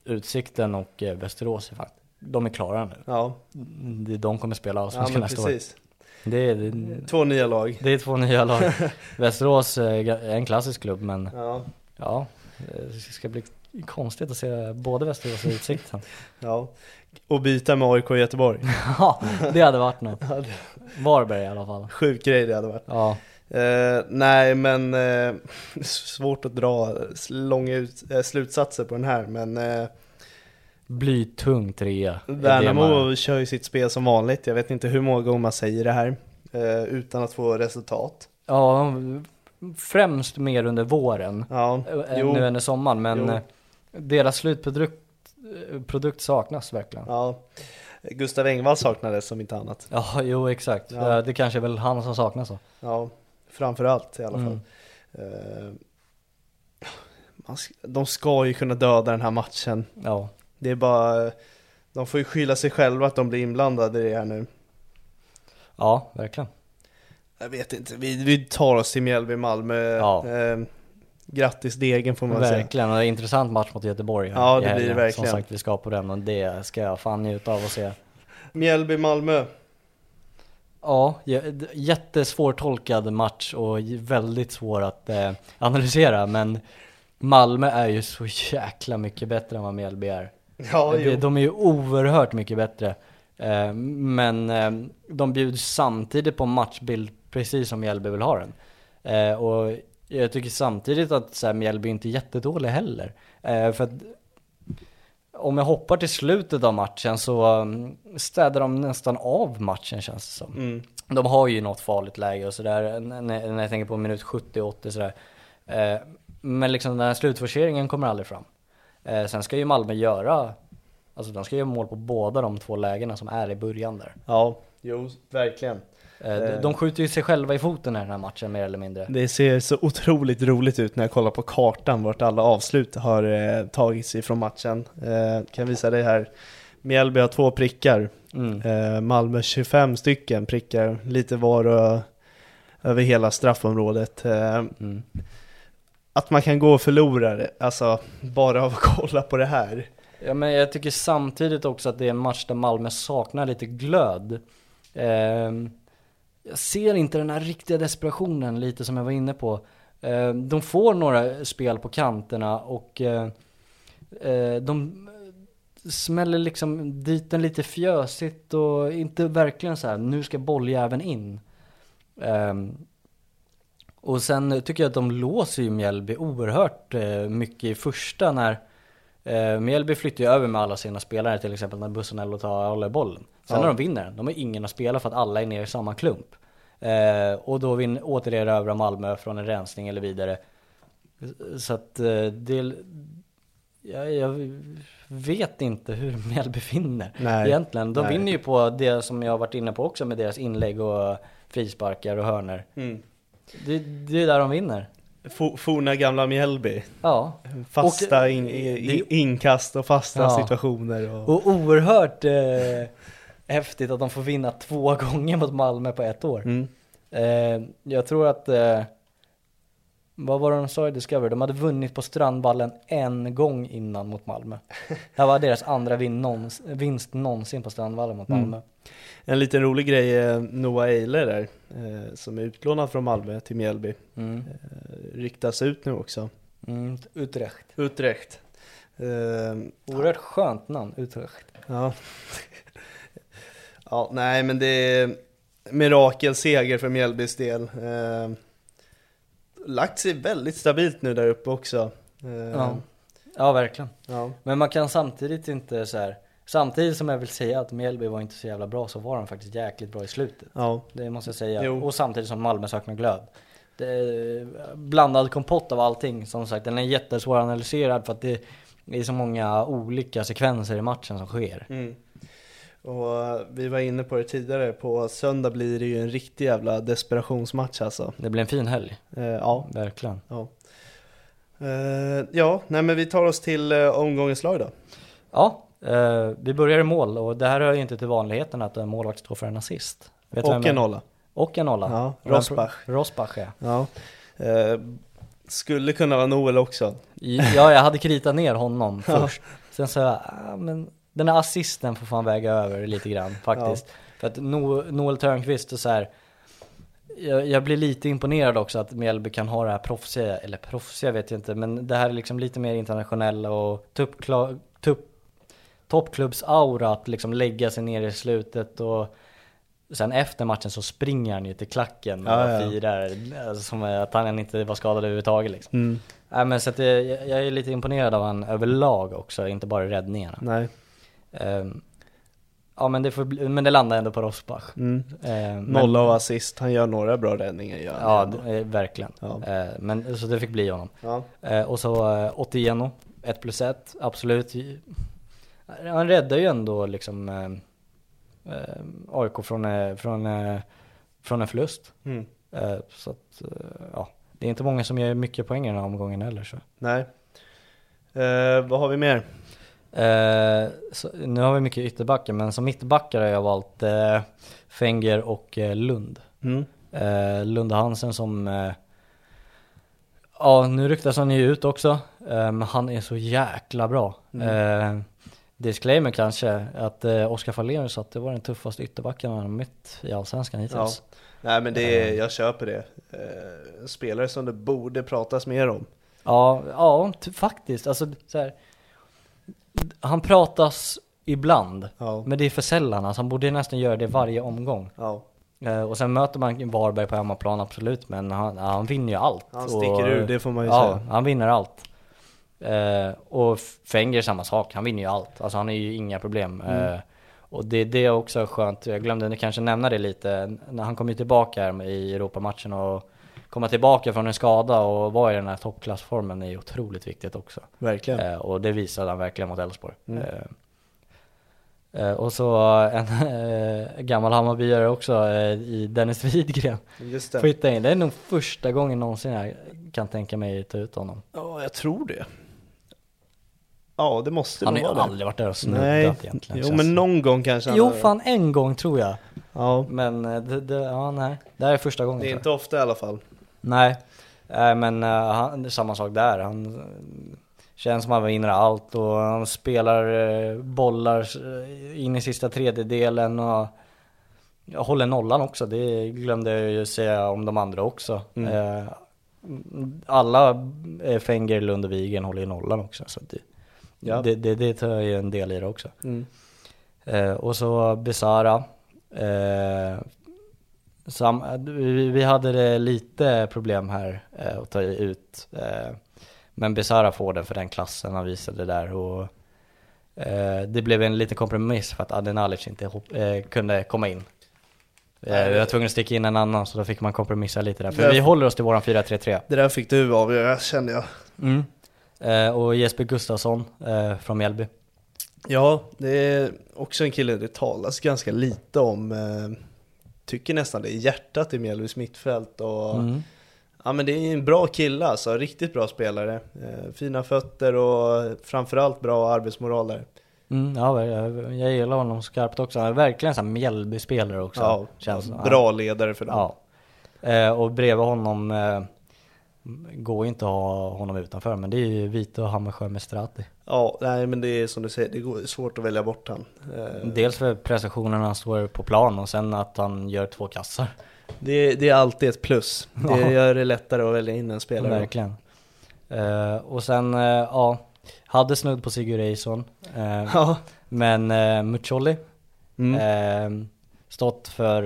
Utsikten och Västerås är faktiskt, de är klara nu. ja, Det- De kommer spela ja Allsvenskan men nästa år. precis. Det är, det, Två nya lag. det är två nya lag. *laughs* Västerås eh, är en klassisk klubb men Ja, ja, eh, det ska bli konstigt att se både Västerås och Utsikten. *laughs* ja. Och byta med AIK i Göteborg. *laughs* Ja, det hade varit något. Ja, Varberg i alla fall. Sjuk grej det hade varit. Ja, Eh, nej men eh, svårt att dra långa ut, eh, slutsatser på den här men eh, blytung trea. Värnamo man- kör ju sitt spel som vanligt. Jag vet inte hur många gånger man säger det här eh, utan att få resultat. Ja, främst mer under våren. Ja, eh, jo, Nu än i sommaren, men Jo. eh, deras slutprodukt eh, produkt saknas verkligen. ja. Gustav Engvall saknades som inte annat. Ja, jo exakt. Ja. Ja. Det kanske är väl han som saknas då. Ja, framförallt i alla fall. Mm. Eh, de ska ju kunna döda den här matchen. Ja. Det är bara, de får ju skylla sig själva att de blir inblandade i det här nu. ja, verkligen. Jag vet inte, vi, vi tar oss till Mjällby-Malmö. Ja. Eh, grattis Degen får man säga. Verkligen, det är en intressant match mot Göteborg här Ja, det blir det verkligen. Som sagt, vi ska på den och det ska jag fan njuta av att se. Mjällby-Malmö. Ja, j- d- jättesvårtolkad match och väldigt svår att eh, analysera, men Malmö är ju så jäkla mycket bättre än vad Mjällby är. Ja, Det- jo. De är ju oerhört mycket bättre. Eh, Men eh, de bjuds samtidigt på en matchbild precis som Mjällby vill ha den. Eh, Och jag tycker samtidigt att så här, Mjällby inte är jättedålig heller. Eh, För att om jag hoppar till slutet av matchen så um, städar de nästan av matchen känns det som. Mm. De har ju något farligt läge och sådär, när jag tänker på minut 70-80 sådär. Eh, Men liksom den här slutforceringen kommer aldrig fram. Eh, Sen ska ju Malmö göra, alltså de ska göra mål på båda de två lägena som är i början där. Ja, jo, verkligen. Eh, de- skjuter ju sig själva i foten i den här matchen mer eller mindre. Det ser så otroligt roligt ut när jag kollar på kartan vart alla avslut har eh, tagits ifrån matchen. Eh, kan visa dig här. Mjällby har två prickar. Mm. Eh, Malmö 25 stycken prickar, lite var och över hela straffområdet. Eh, Mm att man kan gå och förlora det, alltså bara av att kolla på det här. Ja men jag tycker samtidigt också att det är en match där Malmö saknar lite glöd. Eh, jag ser inte den här riktiga desperationen lite som jag var inne på. Eh, de får några spel på kanterna och eh, eh, de smäller liksom dit den lite fjösigt och inte verkligen så här nu ska bolljäveln in. Ehm, och sen tycker jag att de låser ju Mjällby oerhört eh, mycket i första när eh, Mjällby flyttar ju över med alla sina spelare till exempel när Bussanello tar håller bollen. Sen Ja. när de vinner de har ingen att spela för att alla är nere i samma klump. Eh, och då vin, återerövrar Malmö från en rensning eller vidare. Så att eh, det, jag, jag vet inte hur *laughs* Mjällby vinner Nej. egentligen. De Nej. vinner ju på det som jag har varit inne på också med deras inlägg och frisparkar och hörner. Mm. Det, det är där de vinner. Fo- Forna gamla Mjällby. Ja. Fasta Och, in, eh, i, det- inkast och fasta Ja. situationer. Och, Och oerhört eh, häftigt att de får vinna två *laughs* gånger mot Malmö på ett år. mm. Eh, jag tror att eh, vad var det de sa i Discovery? De hade vunnit på Strandvallen en gång innan mot Malmö. Det här var deras andra vin någons, vinst någonsin på Strandvallen mot Malmö. En liten rolig grej är Noah Eile där, eh, som är utlånad från Malmö till Mjällby. Mm. Eh, ryktas ut nu också. Mm. Utrecht. Utrecht. Eh, Oerhört skönt namn, Utrecht. ja. *laughs* ja, nej men det är mirakelseger för Mjällbys del. Eh, lagt sig väldigt stabilt nu där uppe också. Eh, Ja. ja, verkligen. ja. Men man kan samtidigt inte så här. Samtidigt som jag vill säga att Mjällby var inte så jävla bra så var de faktiskt jäkligt bra i slutet. ja. Det måste jag säga. Jo. Och samtidigt som Malmö saknar glöd. Det är blandad kompott av allting. Som sagt, den är jättesvåranalyserad för att det är så många olika sekvenser i matchen som sker. Mm. Och vi var inne på det tidigare, på söndag blir det ju en riktig jävla desperationsmatch alltså. Det blir en fin helg. Eh, ja, Verkligen. ja. Eh, ja, nej men vi tar oss till eh, omgångens lag då. Ja, eh, vi börjar i mål och det här hör ju inte till vanligheten att en målvakt står för en assist. Vet du vem Och en nolla. Och en nolla. Ja, Rosbach. Rosbach ja. Ja. Eh, skulle kunna vara Noel också. Ja, jag hade kritat ner honom *laughs* först. Sen sa jag, ah, men den här assisten får fan väga över lite grann faktiskt. För att no Noel Törnqvist och så här. Jag, jag blir lite imponerad också att Mjällby kan ha det här proffsiga, eller proffsiga vet jag inte, men det här är liksom lite mer internationella och toppklubbs-aura att liksom lägga sig ner i slutet och sen efter matchen så springer han ju till klacken och Ja, ja. firar alltså, som att han inte var skadad överhuvudtaget liksom. Mm. Nej men så att jag jag är lite imponerad av han överlag också, inte bara räddningarna. Nej. Ehm, ja men det, får men det landar ändå på Rosbach. Mm. Ehm, men- Nolla och assist, han gör några bra räddningar. Gör Ja, det, eh, verkligen. Ja. Ehm, men så det fick bli honom. ja. Ehm, och så eh, Otieno, 1 plus 1, absolut. Han räddar ju ändå liksom eh, eh, AIK från, eh, från, eh, från en förlust. Mm. Ehm, så att, eh, ja. Det är inte många som gör mycket poäng i den här omgången heller så. Nej. Eh, vad har vi mer? Eh, så, nu har vi mycket ytterbackar, men som mittbackar har jag valt eh, Fenger och eh, Lund. Mm. Eh, Lund Hansen som, eh, ja nu ryktas han ju ut också, eh, men han är så jäkla bra. Eh, disclaimer kanske, att Oskar Fahlén sa att det var den tuffaste ytterbacken han har mött i Allsvenskan hittills. Nej men det är, jag köper det. Spelare som det borde pratas mer om. Ja, ja faktiskt. Alltså, så här, han pratas ibland, Ja. men det är för sällan. Alltså, han borde nästan göra det varje omgång. Ja. Eh, och sen möter man Varberg på hemmaplan, absolut, men han, han vinner ju allt. Han och, sticker ur, det får man ju ja, säga. han vinner allt. Eh, och Fenger samma sak, han vinner ju allt. Alltså han har ju inga problem. Mm. Eh, och det, det är också skönt, jag glömde kanske nämna det lite, när han kom ju tillbaka här i Europamatchen och komma tillbaka från en skada och vara i den här toppklassformen är ju otroligt viktigt också. Verkligen. Eh, och det visade han verkligen mot Elfsborg. Mm. Eh, eh, och så en eh, gammal Hammarbyare också eh, i Dennis Widgren. Just det. In, det är nog första gången någonsin jag kan tänka mig ta ut honom. Ja, jag tror det. Ja, det måste Han har nog ju vara det. aldrig varit där och snuddat Nej, egentligen. jo men någon gång kanske han Jo har- fan en gång tror jag. Ja, Men det, det, ja nej. Det här är första gången det är inte ofta i alla fall. Nej, äh, men uh, han, det är samma sak där. Han eh, känns som han vinner allt och han spelar eh, bollar eh, in i sista tredjedelen och jag håller nollan också. Det glömde jag ju säga om de andra också. Mm. Eh, alla eh, Fenger, Lund och Wigen håller ju nollan också. Så det, Ja. det, det, det tar ju en del i det också. Mm. Eh, och så Besara. Eh, sam, vi, vi hade lite problem här eh, att ta ut. Eh, men Besara får den för den klassen han visade där. Och, eh, det blev en liten kompromiss för att Adenalic inte eh, kunde komma in. Eh, vi var tvungna att sticka in en annan så då fick man kompromissa lite där. För vi håller oss till våran 4-3-3. Det där fick du avgöra kände jag. Mm. Eh, och Jesper Gustafsson eh, från Mjällby. Ja, det är också en kille det talas ganska lite om. Tycker nästan det är hjärtat i Mjällbys mittfält och Mm. Ja men det är en bra kille alltså, riktigt bra spelare. Eh, fina fötter och framförallt bra arbetsmoral där. Mm, ja, jag, jag gillar honom skarpt också. Han är verkligen en Mjällby-spelare också. Ja, känns, bra ledare för dem. Ja. Eh, och bredvid honom, eh, går ju inte att ha honom utanför, men det är ju Vito, Hammersjö, Mestrati. Ja, nej men det är som du säger, det går svårt att välja bort han. Eh, Dels för prestationerna han står på plan och sen att han gör två kassar. Det, det är alltid ett plus. Det Ja. gör det lättare att välja in en spelare. Verkligen. Eh, och sen, eh, ja, hade snudd på Sigurd Eison. Eh, Ja. Men uh, Muccioli, Mm. stått för,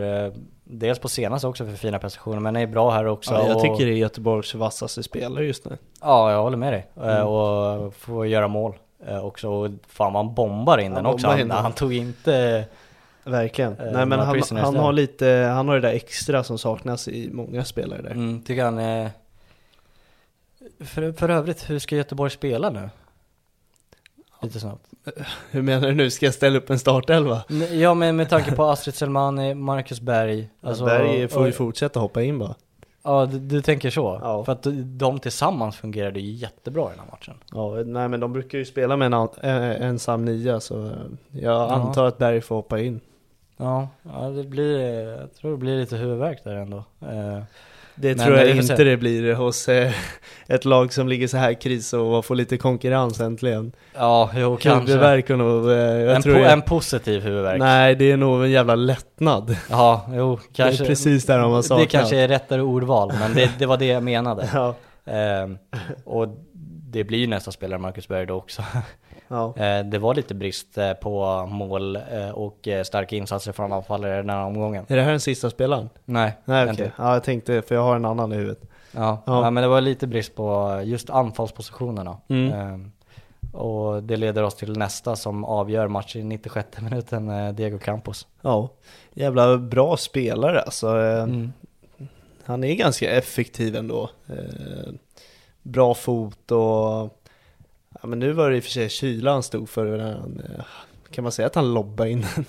dels på senaste också för fina prestationer, men är bra här också. ja, jag och, tycker det är Göteborgs vassaste spelare just nu. Ja, jag håller med dig. Eh, Mm. och får göra mål eh, också. Och fan man bombar in Han den också. Han, han tog inte... *laughs* Verkligen. Eh, Nej men han, han har lite, han har det där extra som saknas i många spelare där. Mm, tycker han är... För, för övrigt, hur ska Göteborg spela nu? Lite snabbt. Hur menar du nu? Ska jag ställa upp en startelva? Ja men med tanke på Astrid Selmani, Marcus Berg. Alltså, Berg får ju fortsätta hoppa in bara. Ja du, du tänker så? Ja. För att de tillsammans fungerade ju jättebra i den här matchen. Ja, nej men de brukar ju spela med en eh, ensam nia så eh, jag antar att Berg får hoppa in. Ja, ja det blir, jag tror det blir lite huvudvärk där ändå. Eh, Det Men tror jag får inte det blir hos eh, *laughs* ett lag som ligger så här kris och får lite konkurrens äntligen. ja, jo kanske. Huvudvärk och nog, eh, jag En, tror po- jag, en positiv huvudvärk. Nej det är nog en jävla lättnad. Ja, jo kanske. Det är precis där de har Det saknat. kanske är rättare ordval, men det, det var det jag menade. *laughs* Ja, Ehm, och det blir ju nästa spelare Marcus Berg då också. Ja. Eh, det var lite brist eh, på mål eh, och starka insatser från anfallare den här omgången. Är det här den sista spelaren? Nej, Nej okej, ja jag tänkte, för jag har en annan i huvudet. Ja, Ja. ja. men det var lite brist på just anfallspositionerna. Mm. Ehm, och det leder oss till nästa som avgör matchen i 96 minuten, Diego Campos. Ja, jävla bra spelare alltså. Mm. Han är ganska effektiv ändå. Bra fot och... Ja men nu var det i och för sig kyla han stod för. när Han, eh, kan man säga att han lobbade in den?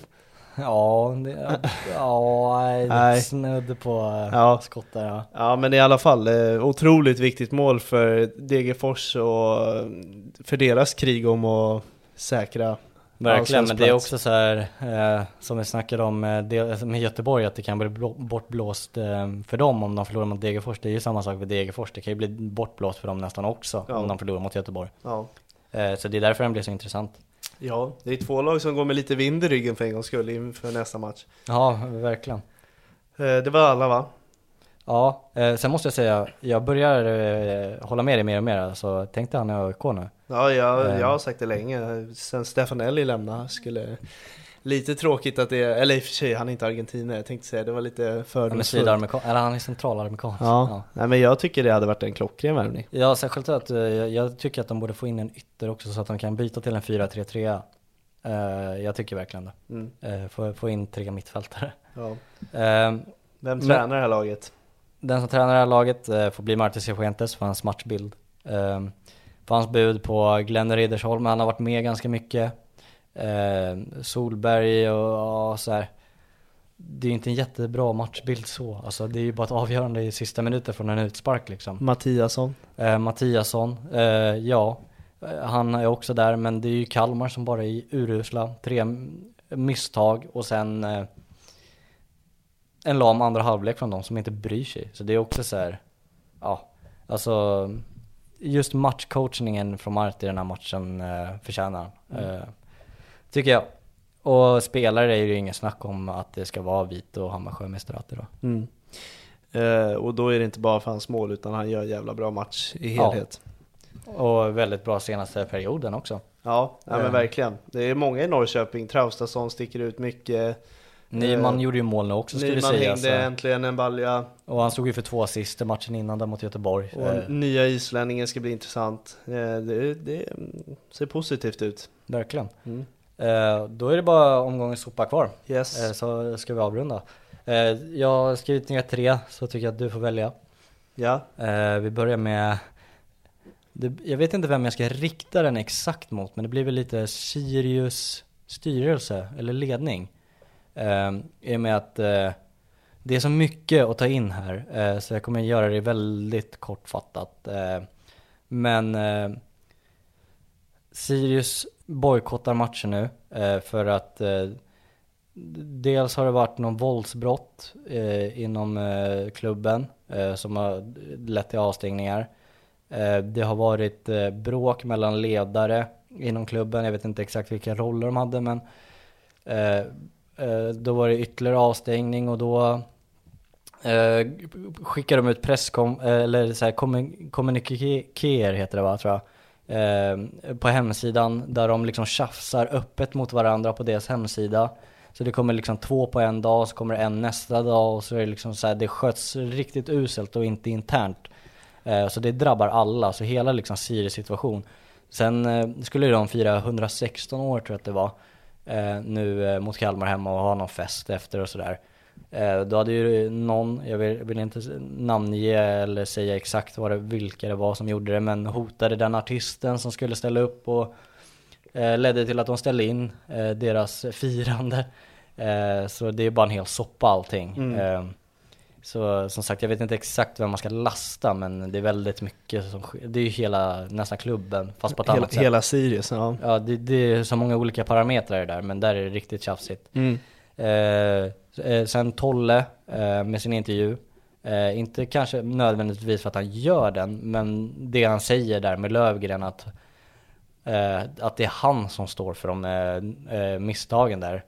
Ja, det, ja, nej, snudd på eh, Ja. skott där ja. Ja men i alla fall, eh, otroligt viktigt mål för Degerfors och för deras krig om att säkra Verkligen, men det är också så här eh, som vi snackade om eh, det, med Göteborg att det kan bli blå, bortblåst eh, för dem om de förlorar mot Degerfors. Det är ju samma sak för Degerfors, det kan ju bli bortblåst för dem nästan också Ja. om de förlorar mot Göteborg. Ja. Eh, så det är därför den blir så intressant. ja, det är två lag som går med lite vind i ryggen för en gångs skull inför nästa match. Ja, verkligen. Eh, det var alla va? Ja, eh, sen måste jag säga, jag börjar eh, hålla med dig mer och mer, så tänkte han i AIK nu. Ja, jag, Eh. jag har sagt det länge. Sen Stefanelli lämnade skulle... Lite tråkigt att det eller i och för sig, han är inte argentinare, jag tänkte säga, det var lite Han är fördomsfullt. eller han är centralamerikansk. Ja. nej men jag tycker det hade varit en klockren värvning. Ja, särskilt att eh, jag, jag tycker att de borde få in en ytter också så att de kan byta till en 4-3-3. Eh, jag tycker verkligen det. Mm. Eh, få, få in tre mittfältare. Ja. Eh, Vem Men- tränar det här laget? Den som tränar det här laget eh, får bli Martin Cifuentes för hans matchbild. Eh, för hans bud på Glenn Riddersholm, han har varit med ganska mycket. Eh, Solberg och ja, så här. Det är ju inte en jättebra matchbild så. Alltså det är ju bara ett avgörande i sista minuten från en utspark liksom. Mattiasson? Eh, Mattiasson, eh, ja. Eh, Han är också där, men det är ju Kalmar som bara är urusla. Tre misstag och sen eh, en lam andra halvlek från dem som inte bryr sig. Så det är också så här, ja, alltså just matchcoachningen från Mart i den här matchen eh, förtjänar han. Eh, tycker jag. Och spelare är ju inget snack om att det ska vara Vito och Hammarsjö Mestrati då. Mm. Eh, och då är det inte bara för hans mål, utan han gör jävla bra match i Ja. helhet. Och väldigt bra senaste perioden också. Ja, ja men Eh. verkligen. Det är många i Norrköping, Traustason sticker ut mycket. Nyman Eh, gjorde ju mål nu också vi Nyman säga. hängde Så. äntligen en balja. Och han stod ju för två assist i matchen innan där mot Göteborg. Och Eh, nya islänningen ska bli intressant. Eh, det, det ser positivt ut. verkligen. Mm. Eh, då är det bara omgången sopa kvar. Yes. Eh, så ska vi avrunda. Eh, jag har skrivit ner tre, så tycker jag att du får välja. Ja. Eh, vi börjar med jag vet inte vem jag ska rikta den exakt mot, men det blir väl lite Sirius styrelse eller ledning. Eh, I och med att eh, det är så mycket att ta in här, eh, så jag kommer göra det väldigt kortfattat. Eh, men eh, Sirius bojkottar matchen nu eh, för att eh, dels har det varit någon våldsbrott eh, inom eh, klubben eh, som har lett till avstängningar. Eh, det har varit eh, bråk mellan ledare inom klubben, jag vet inte exakt vilka roller de hade men eh, Eh, då var det ytterligare avstängning och då eh, skickade de ut presskom, eh, eller så här kommunikéer heter det va tror jag. Eh, på hemsidan där de liksom tjafsar öppet mot varandra på deras hemsida. Så det kommer liksom två på en dag, så kommer det en nästa dag och så är det liksom så här, det sköts riktigt uselt och inte internt. Eh, så det drabbar alla, så hela liksom Sirius situation. Sen eh, skulle de fira 116 år tror jag att det var, nu eh, mot Kalmar hemma och ha någon fest efter och sådär. Eh, då hade ju någon, jag vill, vill, inte namnge eller säga exakt vad det, vilka det var som gjorde det, men hotade den artisten som skulle ställa upp och eh, ledde till att de ställde in eh, deras *laughs* firande. Eh, så det är bara en hel soppa allting. Mm. Så som sagt, jag vet inte exakt vem man ska lasta, men det är väldigt mycket som sker. Det är ju hela, nästan klubben, fast på ett hela, annat sätt. hela Sirius, ja. Ja, det, det är så många olika parametrar där, men där är det riktigt tjafsigt. Mm. Eh, eh, sen Tolle eh, med sin intervju. Eh, inte kanske nödvändigtvis för att han gör den, men det han säger där med Lövgren att, eh, att det är han som står för de eh, misstagen där.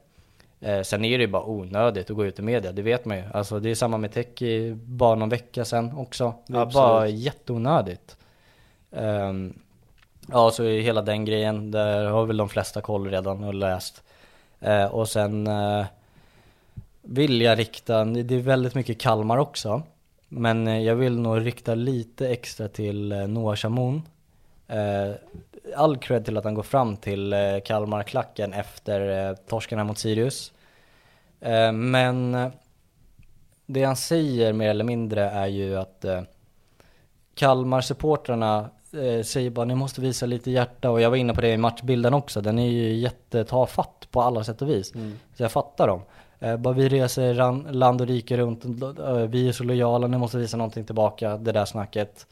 Sen är det ju bara onödigt att gå ut i media, det vet man ju. Alltså det är samma med Teki bara någon vecka sedan också. Det är Absolut. bara jätteonödigt. Um, ja, så är hela den grejen, där har väl de flesta koll redan och läst. och sen vill jag rikta, det är väldigt mycket Kalmar också. Men eh, jag vill nog rikta lite extra till eh, Noah Shamoun. Eh, all cred till att han går fram till Kalmar-klacken efter torsken här mot Sirius. Men det han säger mer eller mindre är ju att Kalmar-supportrarna säger bara ni måste visa lite hjärta och jag var inne på det i matchbilden också. Den är ju jättetafatt på alla sätt och vis. Mm. Så jag fattar dem. Eh, bara vi reser land och rike runt, eh, vi är så lojala, ni måste visa någonting tillbaka, det där snacket.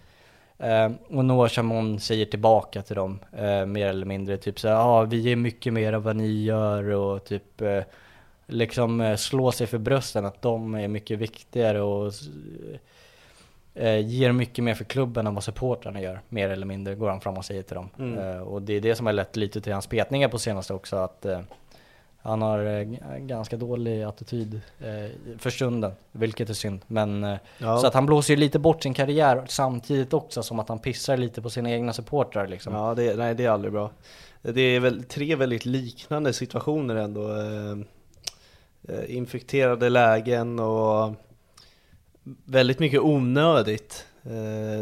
Eh, och Noah Chamon säger tillbaka till dem, eh, mer eller mindre, typ så ja ah, vi är mycket mer än vad ni gör och typ eh, liksom slå sig för brösten att de är mycket viktigare och ger mycket mer för klubben än vad supportrarna gör, mer eller mindre, går han fram och säger till dem. Mm. och det är det som har lett lite till hans petningar på senaste också, att han har eh, ganska dålig attityd eh, för stunden, vilket är synd. Men eh, Ja. så att han blåser ju lite bort sin karriär samtidigt också som att han pissar lite på sina egna supportrar liksom. Ja, det, nej det är aldrig bra. Det är väl tre väldigt liknande situationer ändå. Infekterade lägen och väldigt mycket onödigt.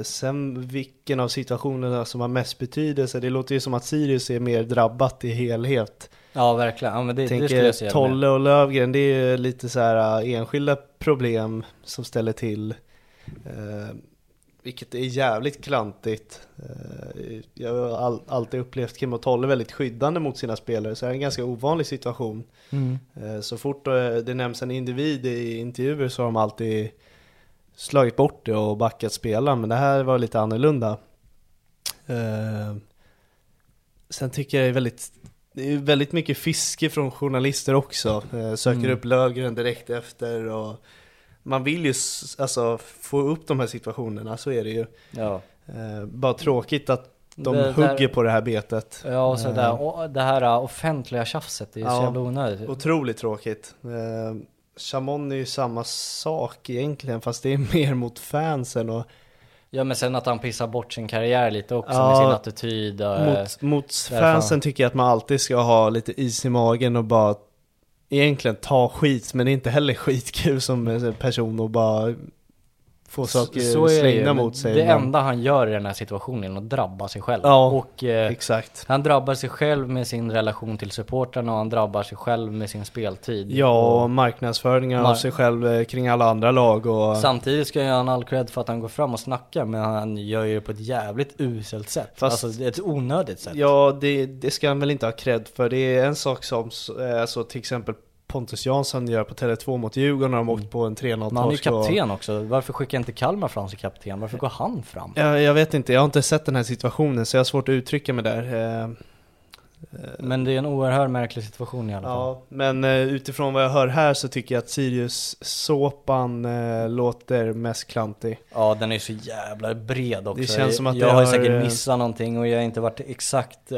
Sen vilken av situationerna som har mest betydelse, det låter ju som att Sirius är mer drabbat i helhet. Ja verkligen, ja, men det, det skulle Tänker jag säga. Tolle och Lövgren, det är ju lite så här äh, enskilda problem som ställer till. Eh, vilket är jävligt klantigt. Eh, jag har all, alltid upplevt Kim och Tolle väldigt skyddande mot sina spelare, så det är en ganska ovanlig situation. Mm. Eh, så fort det nämns en individ i intervjuer så har de alltid slagit bort det och backat spelaren, men det här var lite annorlunda. Eh, sen tycker jag det är väldigt det är väldigt mycket fiske från journalister också. Eh, söker Mm. upp Löfgren direkt efter och man vill ju alltså få upp de här situationerna, så är det ju. Ja. Eh, bara tråkigt att de Det- hugger där- på det här betet. Ja och så Eh, där, och det här uh, offentliga tjafset, det är så Ja. jävla onödigt. Otroligt tråkigt. Eh, Chamon är ju samma sak egentligen, fast det är *laughs* mer mot fansen och Ja men sen att han pissar bort sin karriär lite också Ja. med sin attityd och, eh, mot, mot fansen fan. tycker jag att man alltid ska ha lite is i magen och bara egentligen ta skit, men det är inte heller skitkul som person och bara få saker så ju, slängda mot sig. Det men- enda han gör i den här situationen är att drabba sig själv. Ja, och eh, Exakt. han drabbar sig själv med sin relation till supportrarna och han drabbar sig själv med sin speltid. Ja, och marknadsföringen Mar- av sig själv eh, kring alla andra lag och... Samtidigt ska jag ha all cred för att han går fram och snackar men han gör ju det på ett jävligt uselt sätt. Fast- alltså ett onödigt sätt. Ja, det, det ska han väl inte ha cred för. Det är en sak som, eh, alltså till exempel Pontus Jansson gör på Tele2 mot Djurgården när de åkt på en 3-0 Men han är ju torsk och- kapten också. Varför skickar inte Kalmar fram sin kapten? Varför går han fram? Ja, jag vet inte, jag har inte sett den här situationen så jag har svårt att uttrycka mig där. Eh, Men det är en oerhört märklig situation i alla fall. Ja, men eh, utifrån vad jag hör här så tycker jag att Sirius-såpan eh, låter mest klantig. Ja, den är så jävla bred också. Det känns som att jag har har, säkert missat någonting och jag har inte varit exakt,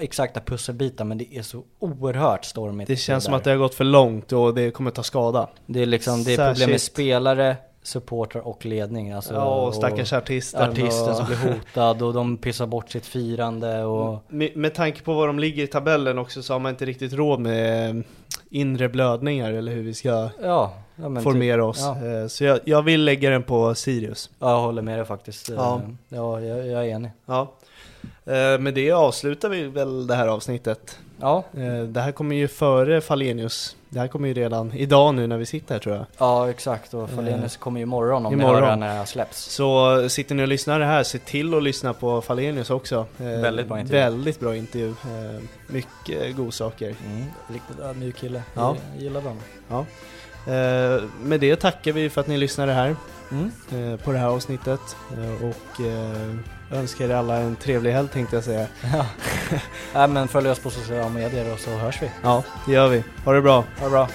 exakta pusselbitar men det är så oerhört stormigt. Det känns som där. att det har gått för långt och det kommer ta skada. Det är liksom, det är problem med spelare, supportrar och ledning. Alltså, Ja, och stackars artisten. artisten och... som blir hotad och de pissar bort sitt firande och... Med, med tanke på var de ligger i tabellen också så har man inte riktigt råd med eh, inre blödningar eller hur vi ska Ja, ja formera typ, oss. Ja. Eh, Så jag, jag vill lägga den på Sirius. ja, jag håller med dig faktiskt. Ja. Ja, ja jag, jag är enig. Ja. Eh, Med det avslutar vi väl det här avsnittet. Ja, Eh, Det här kommer ju före Falenius. Det här kommer ju redan idag nu när vi sitter här tror jag. ja exakt och Falenius kommer ju imorgon om imorgon. ni hör det när det här släpps. Så sitter ni och lyssnar det här, se till att lyssna på Falenius också. Eh, Väldigt bra intervju. Väldigt bra intervju. Eh, Mycket godsaker. Mm, riktigt ödmjuk kille. Ja. Jag gillar dem. Ja. Eh, Med det tackar vi för att ni lyssnade här Mm. eh, på det här avsnittet. Eh, Och önskar er alla en trevlig helg tänkte jag säga. *laughs* Ja. *laughs* Nej men följ oss på sociala medier och så hörs vi. Ja, det gör vi. Ha det bra. Ha det bra.